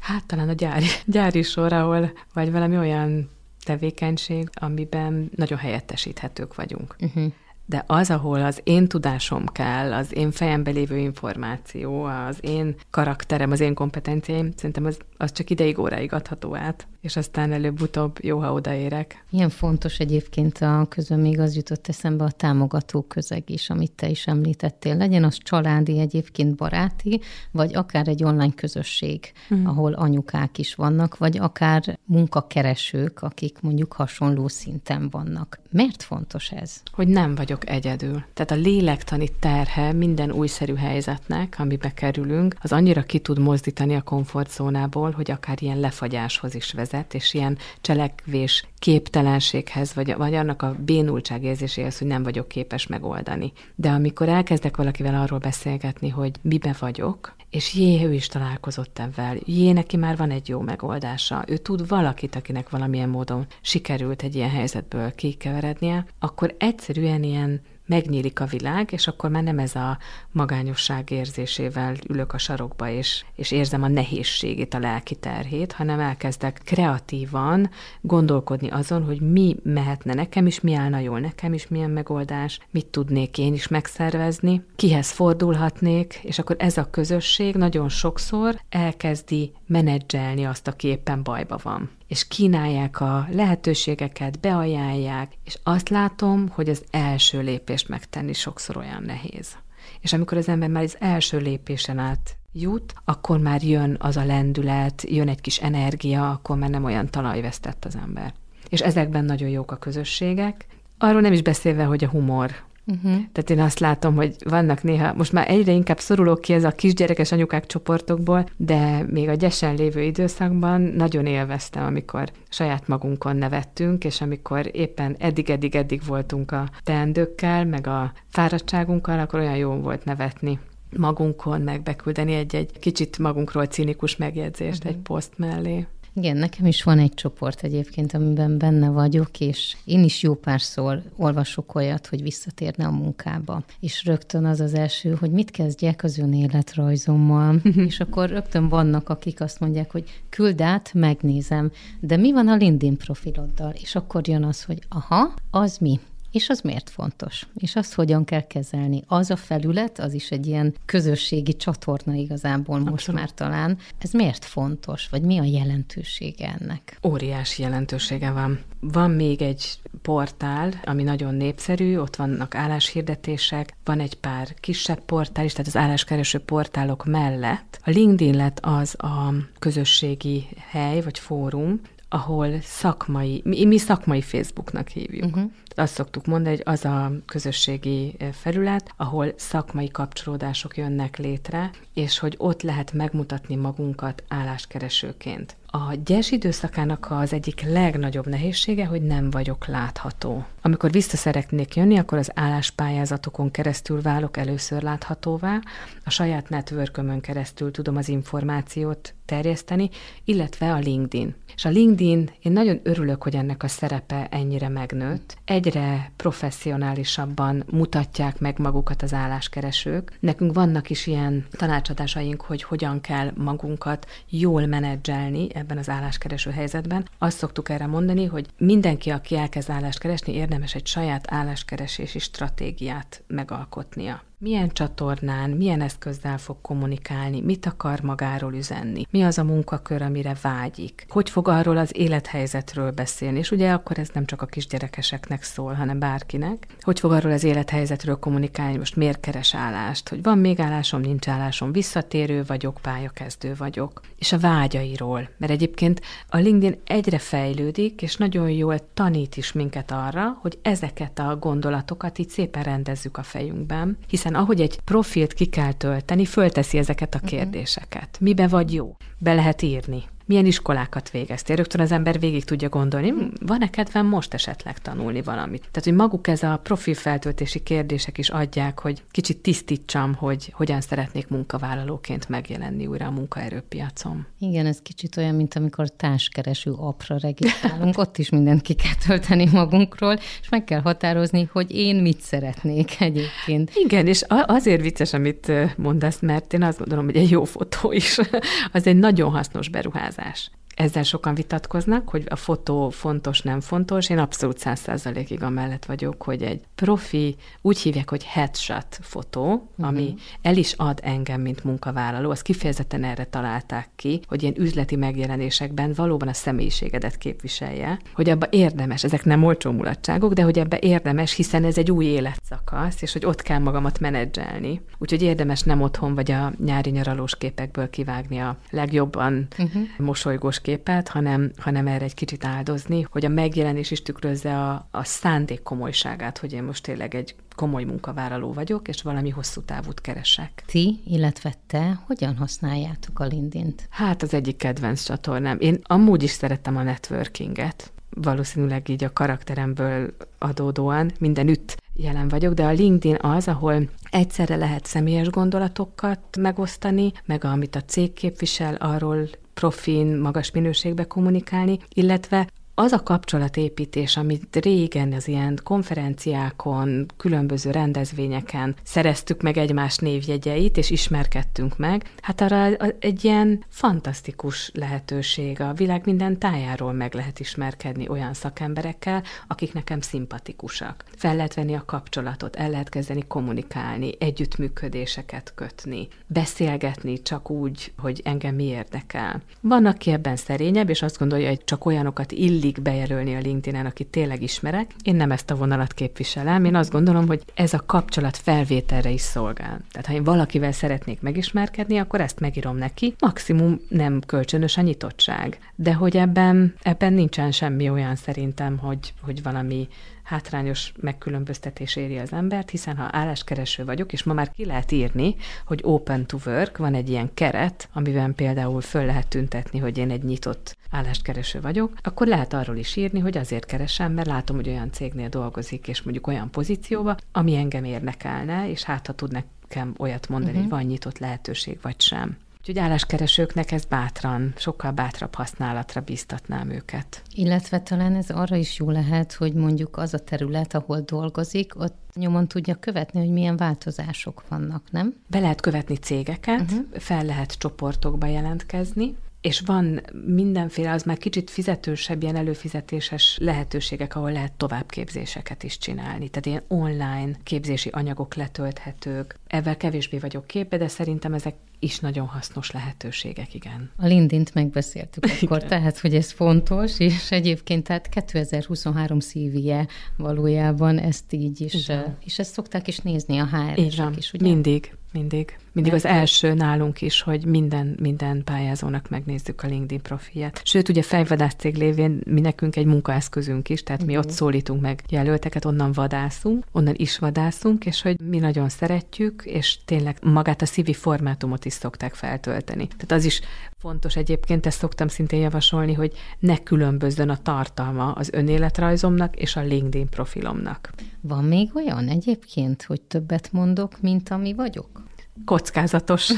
Hát talán a gyári, gyári sor, ahol, vagy valami olyan tevékenység, amiben nagyon helyettesíthetők vagyunk. Uh-huh de az, ahol az én tudásom kell, az én fejembe lévő információ, az én karakterem, az én kompetenciáim, szerintem az, az csak ideig, óráig adható át és aztán előbb-utóbb jó, ha odaérek. Ilyen fontos egyébként a közön még az jutott eszembe a támogató közeg is, amit te is említettél. Legyen az családi, egyébként baráti, vagy akár egy online közösség, uh-huh. ahol anyukák is vannak, vagy akár munkakeresők, akik mondjuk hasonló szinten vannak. Miért fontos ez? Hogy nem vagyok egyedül. Tehát a lélektani terhe minden újszerű helyzetnek, amibe kerülünk, az annyira ki tud mozdítani a komfortzónából, hogy akár ilyen lefagyáshoz is vezet vezet, és ilyen cselekvés képtelenséghez, vagy, vagy annak a bénultság érzéséhez, hogy nem vagyok képes megoldani. De amikor elkezdek valakivel arról beszélgetni, hogy mibe vagyok, és jé, ő is találkozott ebben, jé, neki már van egy jó megoldása, ő tud valakit, akinek valamilyen módon sikerült egy ilyen helyzetből kikeverednie, akkor egyszerűen ilyen megnyílik a világ, és akkor már nem ez a magányosság érzésével ülök a sarokba, és, és érzem a nehézségét, a lelki terhét, hanem elkezdek kreatívan gondolkodni azon, hogy mi mehetne nekem is, mi állna jól nekem is, milyen megoldás, mit tudnék én is megszervezni, kihez fordulhatnék, és akkor ez a közösség nagyon sokszor elkezdi menedzselni azt, aki éppen bajba van és kínálják a lehetőségeket, beajánlják, és azt látom, hogy az első lépést megtenni sokszor olyan nehéz. És amikor az ember már az első lépésen át jut, akkor már jön az a lendület, jön egy kis energia, akkor már nem olyan talajvesztett az ember. És ezekben nagyon jók a közösségek. Arról nem is beszélve, hogy a humor Uh-huh. Tehát én azt látom, hogy vannak néha, most már egyre inkább szorulok ki ez a kisgyerekes anyukák csoportokból, de még a gyesen lévő időszakban nagyon élveztem, amikor saját magunkon nevettünk, és amikor éppen eddig-eddig-eddig voltunk a teendőkkel, meg a fáradtságunkkal, akkor olyan jó volt nevetni magunkon, meg beküldeni egy-egy kicsit magunkról cinikus megjegyzést uh-huh. egy poszt mellé. Igen, nekem is van egy csoport egyébként, amiben benne vagyok, és én is jó párszor olvasok olyat, hogy visszatérne a munkába. És rögtön az az első, hogy mit kezdjek az ön életrajzommal. és akkor rögtön vannak, akik azt mondják, hogy küld át, megnézem. De mi van a LinkedIn profiloddal? És akkor jön az, hogy aha, az mi? És az miért fontos? És azt hogyan kell kezelni? Az a felület, az is egy ilyen közösségi csatorna igazából most Abszolút. már talán. Ez miért fontos? Vagy mi a jelentősége ennek? Óriási jelentősége van. Van még egy portál, ami nagyon népszerű, ott vannak álláshirdetések, van egy pár kisebb portál is, tehát az álláskereső portálok mellett. A LinkedIn lett az a közösségi hely vagy fórum, ahol szakmai, mi, mi szakmai Facebooknak hívjuk. Uh-huh. Azt szoktuk mondani, hogy az a közösségi felület, ahol szakmai kapcsolódások jönnek létre, és hogy ott lehet megmutatni magunkat álláskeresőként. A gyes időszakának az egyik legnagyobb nehézsége, hogy nem vagyok látható. Amikor vissza szeretnék jönni, akkor az álláspályázatokon keresztül válok először láthatóvá, a saját networkömön keresztül tudom az információt terjeszteni, illetve a LinkedIn. És a LinkedIn, én nagyon örülök, hogy ennek a szerepe ennyire megnőtt. Egyre professzionálisabban mutatják meg magukat az álláskeresők. Nekünk vannak is ilyen tanácsadásaink, hogy hogyan kell magunkat jól menedzselni ebben az álláskereső helyzetben. Azt szoktuk erre mondani, hogy mindenki, aki elkezd állást keresni, érdemes egy saját álláskeresési stratégiát megalkotnia milyen csatornán, milyen eszközzel fog kommunikálni, mit akar magáról üzenni, mi az a munkakör, amire vágyik, hogy fog arról az élethelyzetről beszélni, és ugye akkor ez nem csak a kisgyerekeseknek szól, hanem bárkinek, hogy fog arról az élethelyzetről kommunikálni, most miért keres állást, hogy van még állásom, nincs állásom, visszatérő vagyok, pályakezdő vagyok, és a vágyairól, mert egyébként a LinkedIn egyre fejlődik, és nagyon jól tanít is minket arra, hogy ezeket a gondolatokat így szépen rendezzük a fejünkben, hiszen hiszen ahogy egy profilt ki kell tölteni, fölteszi ezeket a mhm. kérdéseket. Mibe vagy jó? Be lehet írni milyen iskolákat végeztél. Rögtön az ember végig tudja gondolni, hm, van-e kedvem most esetleg tanulni valamit. Tehát, hogy maguk ez a profilfeltöltési kérdések is adják, hogy kicsit tisztítsam, hogy hogyan szeretnék munkavállalóként megjelenni újra a munkaerőpiacon. Igen, ez kicsit olyan, mint amikor társkereső apra regisztrálunk, ott is mindent ki kell tölteni magunkról, és meg kell határozni, hogy én mit szeretnék egyébként. Igen, és azért vicces, amit mondasz, mert én azt gondolom, hogy egy jó fotó is, az egy nagyon hasznos beruházás beruházás. Ezzel sokan vitatkoznak, hogy a fotó fontos, nem fontos. Én abszolút száz százalékig amellett vagyok, hogy egy profi, úgy hívják, hogy headshot fotó, uh-huh. ami el is ad engem, mint munkavállaló. Azt kifejezetten erre találták ki, hogy ilyen üzleti megjelenésekben valóban a személyiségedet képviselje, hogy abba érdemes, ezek nem olcsó mulatságok, de hogy ebbe érdemes, hiszen ez egy új életszakasz, és hogy ott kell magamat menedzselni. Úgyhogy érdemes nem otthon vagy a nyári nyaralós képekből kivágni a legjobban uh-huh. mosolygós képet, hanem, hanem erre egy kicsit áldozni, hogy a megjelenés is tükrözze a, a szándék komolyságát, hogy én most tényleg egy komoly munkavállaló vagyok, és valami hosszú távút keresek. Ti, illetve te hogyan használjátok a LinkedIn-t? Hát az egyik kedvenc csatornám. Én amúgy is szerettem a networkinget, valószínűleg így a karakteremből adódóan mindenütt jelen vagyok, de a LinkedIn az, ahol egyszerre lehet személyes gondolatokat megosztani, meg amit a cég képvisel, arról profin, magas minőségbe kommunikálni, illetve az a kapcsolatépítés, amit régen az ilyen konferenciákon, különböző rendezvényeken szereztük meg egymás névjegyeit, és ismerkedtünk meg, hát arra egy ilyen fantasztikus lehetőség. A világ minden tájáról meg lehet ismerkedni olyan szakemberekkel, akik nekem szimpatikusak. Fel lehet venni a kapcsolatot, el lehet kezdeni kommunikálni, együttműködéseket kötni, beszélgetni csak úgy, hogy engem mi érdekel. Van, aki ebben szerényebb, és azt gondolja, hogy csak olyanokat ill illik bejelölni a LinkedIn-en, akit tényleg ismerek. Én nem ezt a vonalat képviselem. Én azt gondolom, hogy ez a kapcsolat felvételre is szolgál. Tehát ha én valakivel szeretnék megismerkedni, akkor ezt megírom neki. Maximum nem kölcsönös a nyitottság. De hogy ebben, ebben nincsen semmi olyan szerintem, hogy, hogy valami hátrányos megkülönböztetés éri az embert, hiszen ha álláskereső vagyok, és ma már ki lehet írni, hogy open to work, van egy ilyen keret, amiben például föl lehet tüntetni, hogy én egy nyitott álláskereső vagyok, akkor lehet arról is írni, hogy azért keresem, mert látom, hogy olyan cégnél dolgozik, és mondjuk olyan pozícióba, ami engem érdekelne, és hát ha tud nekem olyat mondani, uh-huh. hogy van nyitott lehetőség, vagy sem. Úgyhogy álláskeresőknek ez bátran, sokkal bátrabb használatra bíztatnám őket. Illetve talán ez arra is jó lehet, hogy mondjuk az a terület, ahol dolgozik, ott nyomon tudja követni, hogy milyen változások vannak, nem? Be lehet követni cégeket, uh-huh. fel lehet csoportokba jelentkezni, és van mindenféle, az már kicsit fizetősebb, ilyen előfizetéses lehetőségek, ahol lehet továbbképzéseket is csinálni. Tehát ilyen online képzési anyagok letölthetők. Ebben kevésbé vagyok képbe, de szerintem ezek is nagyon hasznos lehetőségek, igen. A LinkedIn-t megbeszéltük akkor, igen. tehát, hogy ez fontos, és egyébként tehát 2023 szívje valójában ezt így is, igen. és ezt szokták is nézni a HR-esek is, ugye? Mindig, mindig. Mindig az első nálunk is, hogy minden, minden pályázónak megnézzük a LinkedIn profilját. Sőt, ugye fejvadász cég lévén mi nekünk egy munkaeszközünk is, tehát mi ott szólítunk meg jelölteket, onnan vadászunk, onnan is vadászunk, és hogy mi nagyon szeretjük, és tényleg magát a CV formátumot is szokták feltölteni. Tehát az is fontos egyébként, ezt szoktam szintén javasolni, hogy ne különbözzön a tartalma az önéletrajzomnak és a LinkedIn profilomnak. Van még olyan egyébként, hogy többet mondok, mint ami vagyok? Kockázatos.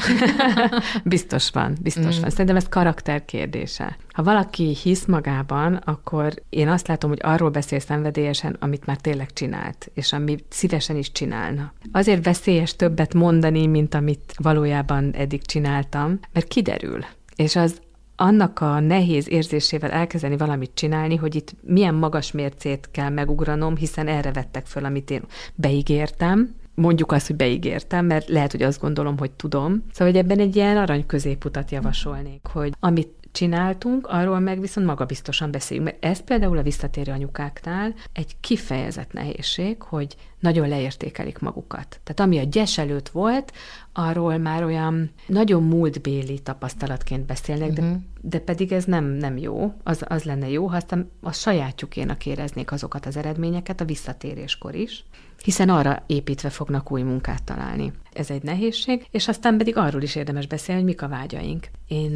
biztos van, biztos mm. van. Szerintem ez karakter kérdése. Ha valaki hisz magában, akkor én azt látom, hogy arról beszél szenvedélyesen, amit már tényleg csinált, és amit szívesen is csinálna. Azért veszélyes többet mondani, mint amit valójában eddig csináltam, mert kiderül. És az annak a nehéz érzésével elkezdeni valamit csinálni, hogy itt milyen magas mércét kell megugranom, hiszen erre vettek föl, amit én beígértem, mondjuk azt, hogy beígértem, mert lehet, hogy azt gondolom, hogy tudom. Szóval, hogy ebben egy ilyen arany középutat javasolnék, hogy amit csináltunk, arról meg viszont magabiztosan beszéljünk. Mert ez például a visszatérő anyukáknál egy kifejezett nehézség, hogy nagyon leértékelik magukat. Tehát ami a gyes előtt volt, arról már olyan nagyon múltbéli tapasztalatként beszélnek, uh-huh. de, mhm. de pedig ez nem, nem jó. Az, az lenne jó, ha aztán a sajátjukénak éreznék azokat az eredményeket a visszatéréskor is hiszen arra építve fognak új munkát találni. Ez egy nehézség, és aztán pedig arról is érdemes beszélni, hogy mik a vágyaink. Én,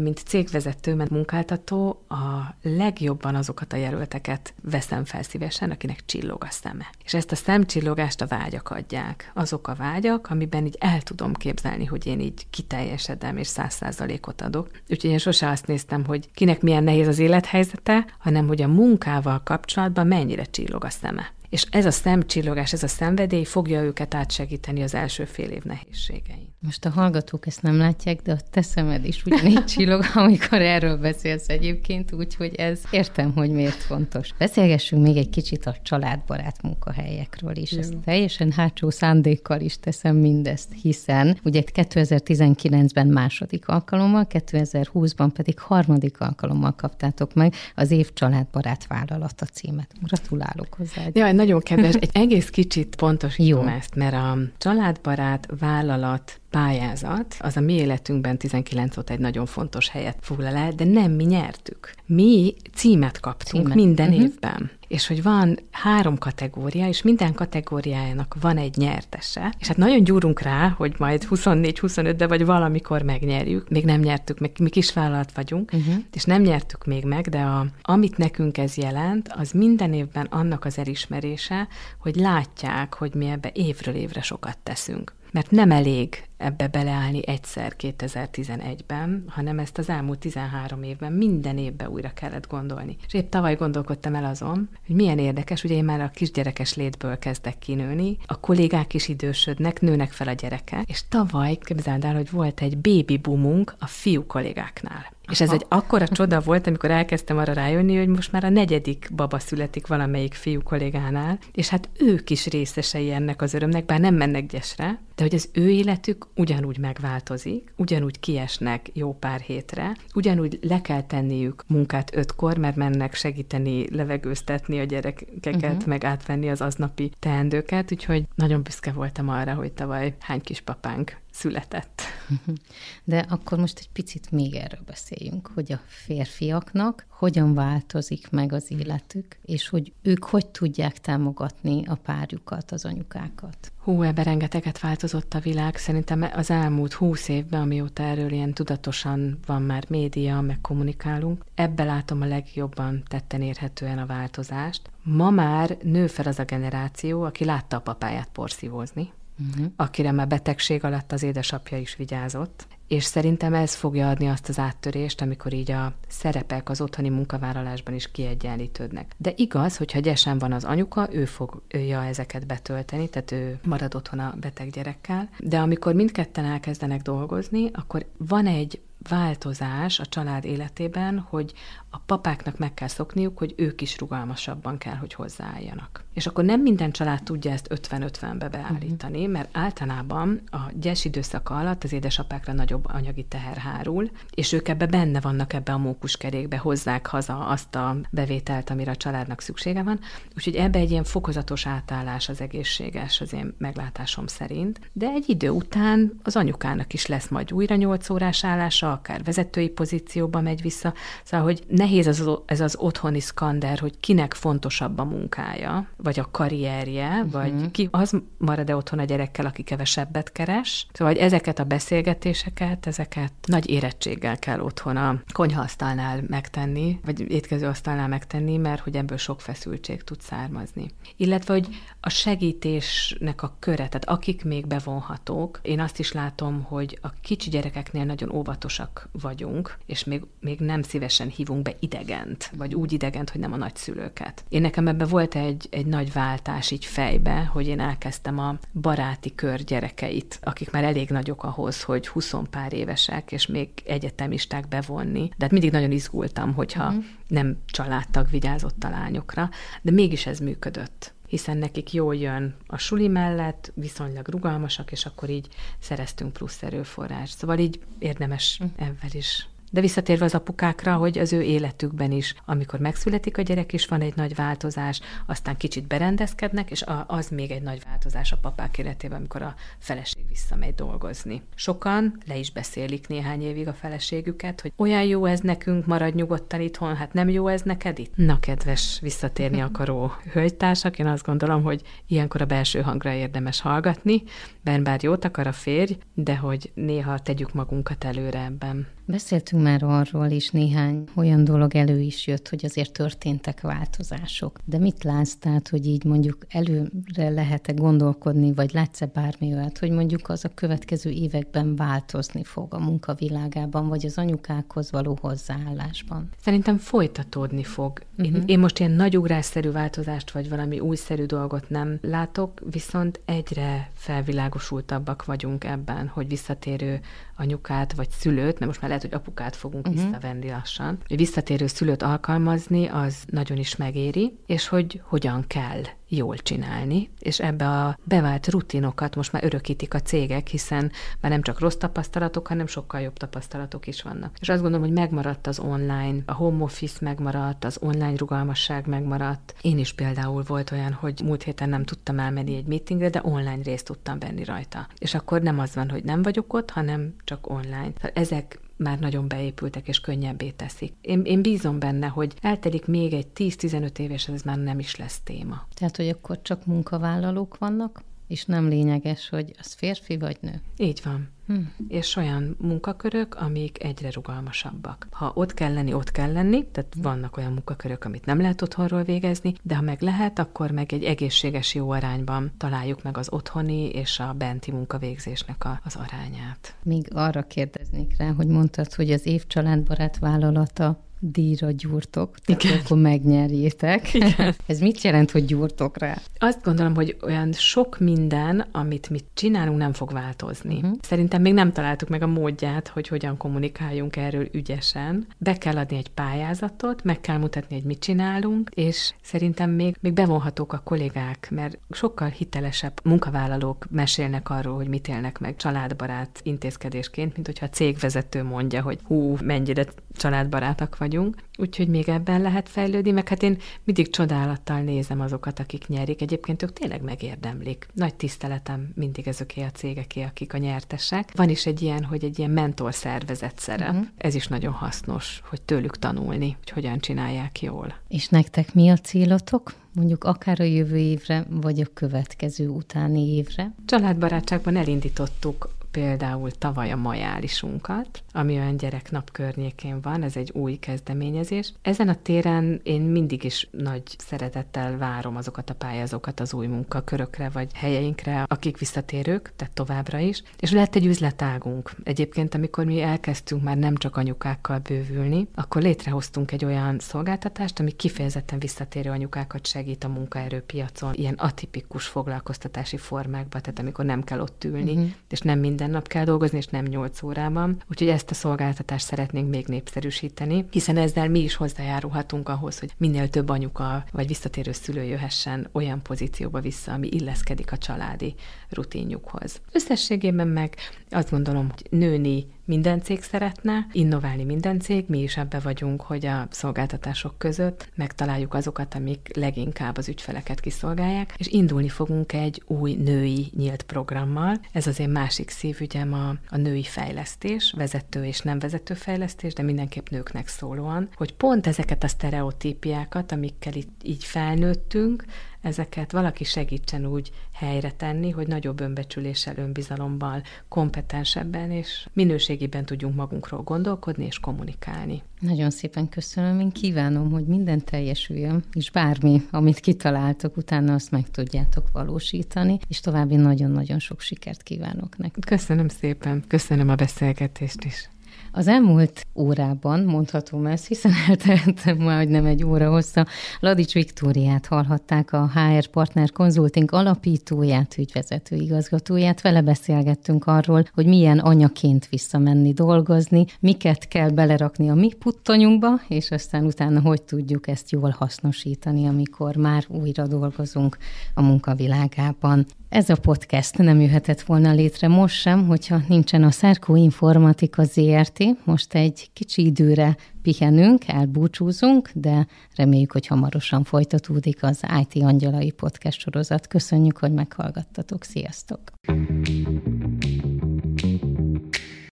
mint cégvezető, mert munkáltató, a legjobban azokat a jelölteket veszem fel szívesen, akinek csillog a szeme. És ezt a szemcsillogást a vágyak adják. Azok a vágyak, amiben így el tudom képzelni, hogy én így kiteljesedem és száz százalékot adok. Úgyhogy én sose azt néztem, hogy kinek milyen nehéz az élethelyzete, hanem hogy a munkával kapcsolatban mennyire csillog a szeme és ez a szemcsillogás, ez a szenvedély fogja őket átsegíteni az első fél év nehézségein. Most a hallgatók ezt nem látják, de a te szemed is ugyanígy csillog, amikor erről beszélsz egyébként, úgyhogy ez értem, hogy miért fontos. Beszélgessünk még egy kicsit a családbarát munkahelyekről is. Ezt teljesen hátsó szándékkal is teszem mindezt, hiszen ugye 2019-ben második alkalommal, 2020-ban pedig harmadik alkalommal kaptátok meg az év családbarát vállalata címet. Gratulálok hozzá. Jaj, nagyon kedves. Egy egész kicsit pontosítom Jó. ezt, mert a családbarát vállalat pályázat, az a mi életünkben 19 óta egy nagyon fontos helyet foglal el, de nem mi nyertük. Mi címet kaptunk címet. minden uh-huh. évben és hogy van három kategória, és minden kategóriájának van egy nyertese, és hát nagyon gyúrunk rá, hogy majd 24-25-de vagy valamikor megnyerjük. Még nem nyertük, meg mi kisvállalat vagyunk, uh-huh. és nem nyertük még meg, de a, amit nekünk ez jelent, az minden évben annak az elismerése, hogy látják, hogy mi ebbe évről évre sokat teszünk mert nem elég ebbe beleállni egyszer 2011-ben, hanem ezt az elmúlt 13 évben minden évben újra kellett gondolni. És épp tavaly gondolkodtam el azon, hogy milyen érdekes, ugye én már a kisgyerekes létből kezdek kinőni, a kollégák is idősödnek, nőnek fel a gyerekek, és tavaly képzeld el, hogy volt egy baby boomunk a fiú kollégáknál. És ez egy akkora csoda volt, amikor elkezdtem arra rájönni, hogy most már a negyedik baba születik valamelyik fiú kollégánál, és hát ők is részesei ennek az örömnek, bár nem mennek gyesre, de hogy az ő életük ugyanúgy megváltozik, ugyanúgy kiesnek jó pár hétre, ugyanúgy le kell tenniük munkát ötkor, mert mennek segíteni, levegőztetni a gyerekeket, uh-huh. meg átvenni az aznapi teendőket, úgyhogy nagyon büszke voltam arra, hogy tavaly hány kispapánk született. De akkor most egy picit még erről beszéljünk, hogy a férfiaknak hogyan változik meg az életük, és hogy ők hogy tudják támogatni a párjukat, az anyukákat. Hú, ebben rengeteget változott a világ. Szerintem az elmúlt húsz évben, amióta erről ilyen tudatosan van már média, meg kommunikálunk, ebbe látom a legjobban tetten érhetően a változást. Ma már nő fel az a generáció, aki látta a papáját porszívózni, uh-huh. akire már betegség alatt az édesapja is vigyázott, és szerintem ez fogja adni azt az áttörést, amikor így a szerepek az otthoni munkavállalásban is kiegyenlítődnek. De igaz, hogyha gyesen van az anyuka, ő fogja ezeket betölteni, tehát ő marad otthon a beteg gyerekkel, de amikor mindketten elkezdenek dolgozni, akkor van egy változás a család életében, hogy a papáknak meg kell szokniuk, hogy ők is rugalmasabban kell, hogy hozzáálljanak. És akkor nem minden család tudja ezt 50-50-be beállítani, uh-huh. mert általában a gyes időszak alatt az édesapákra nagyobb anyagi teher hárul, és ők ebbe benne vannak ebbe a mókuskerékbe, hozzák haza azt a bevételt, amire a családnak szüksége van. Úgyhogy ebbe egy ilyen fokozatos átállás az egészséges az én meglátásom szerint. De egy idő után az anyukának is lesz majd újra 8 órás állása, akár vezetői pozícióba megy vissza. Szóval, hogy nehéz ez az, ez az otthoni szkander, hogy kinek fontosabb a munkája, vagy a karrierje, uh-huh. vagy ki az marad-e otthon a gyerekkel, aki kevesebbet keres. Szóval, hogy ezeket a beszélgetéseket, ezeket nagy érettséggel kell otthon a konyhaasztalnál megtenni, vagy étkezőasztalnál megtenni, mert hogy ebből sok feszültség tud származni. Illetve, hogy a segítésnek a köre, tehát akik még bevonhatók, én azt is látom, hogy a kicsi gyerekeknél nagyon óvatosak vagyunk, és még, még nem szívesen hívunk be idegent, vagy úgy idegent, hogy nem a nagyszülőket. Én nekem ebben volt egy, egy nagy váltás így fejbe, hogy én elkezdtem a baráti kör gyerekeit, akik már elég nagyok ahhoz, hogy 20 pár évesek, és még egyetemisták bevonni. De hát mindig nagyon izgultam, hogyha uh-huh. nem családtag vigyázott a lányokra, de mégis ez működött hiszen nekik jól jön a suli mellett, viszonylag rugalmasak, és akkor így szereztünk plusz erőforrást. Szóval így érdemes uh-huh. ebben is de visszatérve az apukákra, hogy az ő életükben is, amikor megszületik a gyerek, is van egy nagy változás, aztán kicsit berendezkednek, és az még egy nagy változás a papák életében, amikor a feleség visszamegy dolgozni. Sokan le is beszélik néhány évig a feleségüket, hogy olyan jó ez nekünk, maradj nyugodtan itthon, hát nem jó ez neked itt? Na, kedves visszatérni akaró hölgytársak, én azt gondolom, hogy ilyenkor a belső hangra érdemes hallgatni, bár jót akar a férj, de hogy néha tegyük magunkat előre ebben. Beszéltünk már arról is, néhány olyan dolog elő is jött, hogy azért történtek változások. De mit látsz, tehát, hogy így mondjuk előre lehet-e gondolkodni, vagy látsz-e bármi olyat, hogy mondjuk az a következő években változni fog a munkavilágában, vagy az anyukákhoz való hozzáállásban? Szerintem folytatódni fog. Uh-huh. Én, mhm. én most ilyen nagy ugrásszerű változást, vagy valami újszerű dolgot nem látok, viszont egyre felvilágosultabbak vagyunk ebben, hogy visszatérő anyukát vagy szülőt, mert most már lehet, hogy apukát fogunk uh-huh. visszavenni lassan, visszatérő szülőt alkalmazni, az nagyon is megéri, és hogy hogyan kell jól csinálni, és ebbe a bevált rutinokat most már örökítik a cégek, hiszen már nem csak rossz tapasztalatok, hanem sokkal jobb tapasztalatok is vannak. És azt gondolom, hogy megmaradt az online, a home office megmaradt, az online rugalmasság megmaradt. Én is például volt olyan, hogy múlt héten nem tudtam elmenni egy meetingre, de online részt tudtam venni rajta. És akkor nem az van, hogy nem vagyok ott, hanem csak online. Tehát ezek már nagyon beépültek és könnyebbé teszik. Én, én bízom benne, hogy eltelik még egy 10-15 éves, ez már nem is lesz téma. Tehát, hogy akkor csak munkavállalók vannak, és nem lényeges, hogy az férfi vagy nő. Így van. Hm. És olyan munkakörök, amik egyre rugalmasabbak. Ha ott kell lenni, ott kell lenni, tehát hm. vannak olyan munkakörök, amit nem lehet otthonról végezni, de ha meg lehet, akkor meg egy egészséges jó arányban találjuk meg az otthoni és a benti munkavégzésnek a, az arányát. Még arra kérdeznék rá, hogy mondtad, hogy az év családbarát vállalata díjra gyúrtok, tehát Igen. akkor megnyerjétek. Igen. Ez mit jelent, hogy gyúrtok rá? Azt gondolom, hogy olyan sok minden, amit mi csinálunk, nem fog változni. Uh-huh. Szerintem még nem találtuk meg a módját, hogy hogyan kommunikáljunk erről ügyesen. Be kell adni egy pályázatot, meg kell mutatni, hogy mit csinálunk, és szerintem még, még bevonhatók a kollégák, mert sokkal hitelesebb munkavállalók mesélnek arról, hogy mit élnek meg családbarát intézkedésként, mint hogyha a cégvezető mondja, hogy hú, mennyire családbarátak vagy vagyunk, úgyhogy még ebben lehet fejlődni, meg hát én mindig csodálattal nézem azokat, akik nyerik. Egyébként ők tényleg megérdemlik. Nagy tiszteletem mindig ezöké a cégeké, akik a nyertesek. Van is egy ilyen, hogy egy ilyen mentor szervezet szerep. Uh-huh. Ez is nagyon hasznos, hogy tőlük tanulni, hogy hogyan csinálják jól. És nektek mi a célotok? mondjuk akár a jövő évre, vagy a következő utáni évre? Családbarátságban elindítottuk például tavaly a majálisunkat, ami olyan gyereknap környékén van, ez egy új kezdeményezés. Ezen a téren én mindig is nagy szeretettel várom azokat a pályázókat az új munkakörökre vagy helyeinkre, akik visszatérők, tehát továbbra is. És lehet egy üzletágunk. Egyébként, amikor mi elkezdtünk már nem csak anyukákkal bővülni, akkor létrehoztunk egy olyan szolgáltatást, ami kifejezetten visszatérő anyukákat segít a munkaerőpiacon, ilyen atipikus foglalkoztatási formákba, tehát amikor nem kell ott ülni, uh-huh. és nem minden minden nap kell dolgozni, és nem 8 órában. Úgyhogy ezt a szolgáltatást szeretnénk még népszerűsíteni, hiszen ezzel mi is hozzájárulhatunk ahhoz, hogy minél több anyuka vagy visszatérő szülő jöhessen olyan pozícióba vissza, ami illeszkedik a családi rutinjukhoz. Összességében meg azt gondolom, hogy nőni minden cég szeretne, innoválni minden cég, mi is ebbe vagyunk, hogy a szolgáltatások között megtaláljuk azokat, amik leginkább az ügyfeleket kiszolgálják, és indulni fogunk egy új női nyílt programmal. Ez az én másik szívügyem a, a női fejlesztés, vezető és nem vezető fejlesztés, de mindenképp nőknek szólóan, hogy pont ezeket a sztereotípiákat, amikkel itt így felnőttünk, ezeket valaki segítsen úgy helyre tenni, hogy nagyobb önbecsüléssel, önbizalommal, kompetensebben és minőségiben tudjunk magunkról gondolkodni és kommunikálni. Nagyon szépen köszönöm, én kívánom, hogy minden teljesüljön, és bármi, amit kitaláltok, utána azt meg tudjátok valósítani, és további nagyon-nagyon sok sikert kívánok nektek. Köszönöm szépen, köszönöm a beszélgetést is. Az elmúlt órában, mondhatom ezt, hiszen elteltem már, hogy nem egy óra hossza, Ladics Viktóriát hallhatták a HR Partner Consulting alapítóját, ügyvezető igazgatóját. Vele beszélgettünk arról, hogy milyen anyaként visszamenni dolgozni, miket kell belerakni a mi puttonyunkba, és aztán utána hogy tudjuk ezt jól hasznosítani, amikor már újra dolgozunk a munkavilágában. Ez a podcast nem jöhetett volna létre most sem, hogyha nincsen a Szerkó Informatika ZRT. Most egy kicsi időre pihenünk, elbúcsúzunk, de reméljük, hogy hamarosan folytatódik az IT Angyalai podcast sorozat. Köszönjük, hogy meghallgattatok. Sziasztok!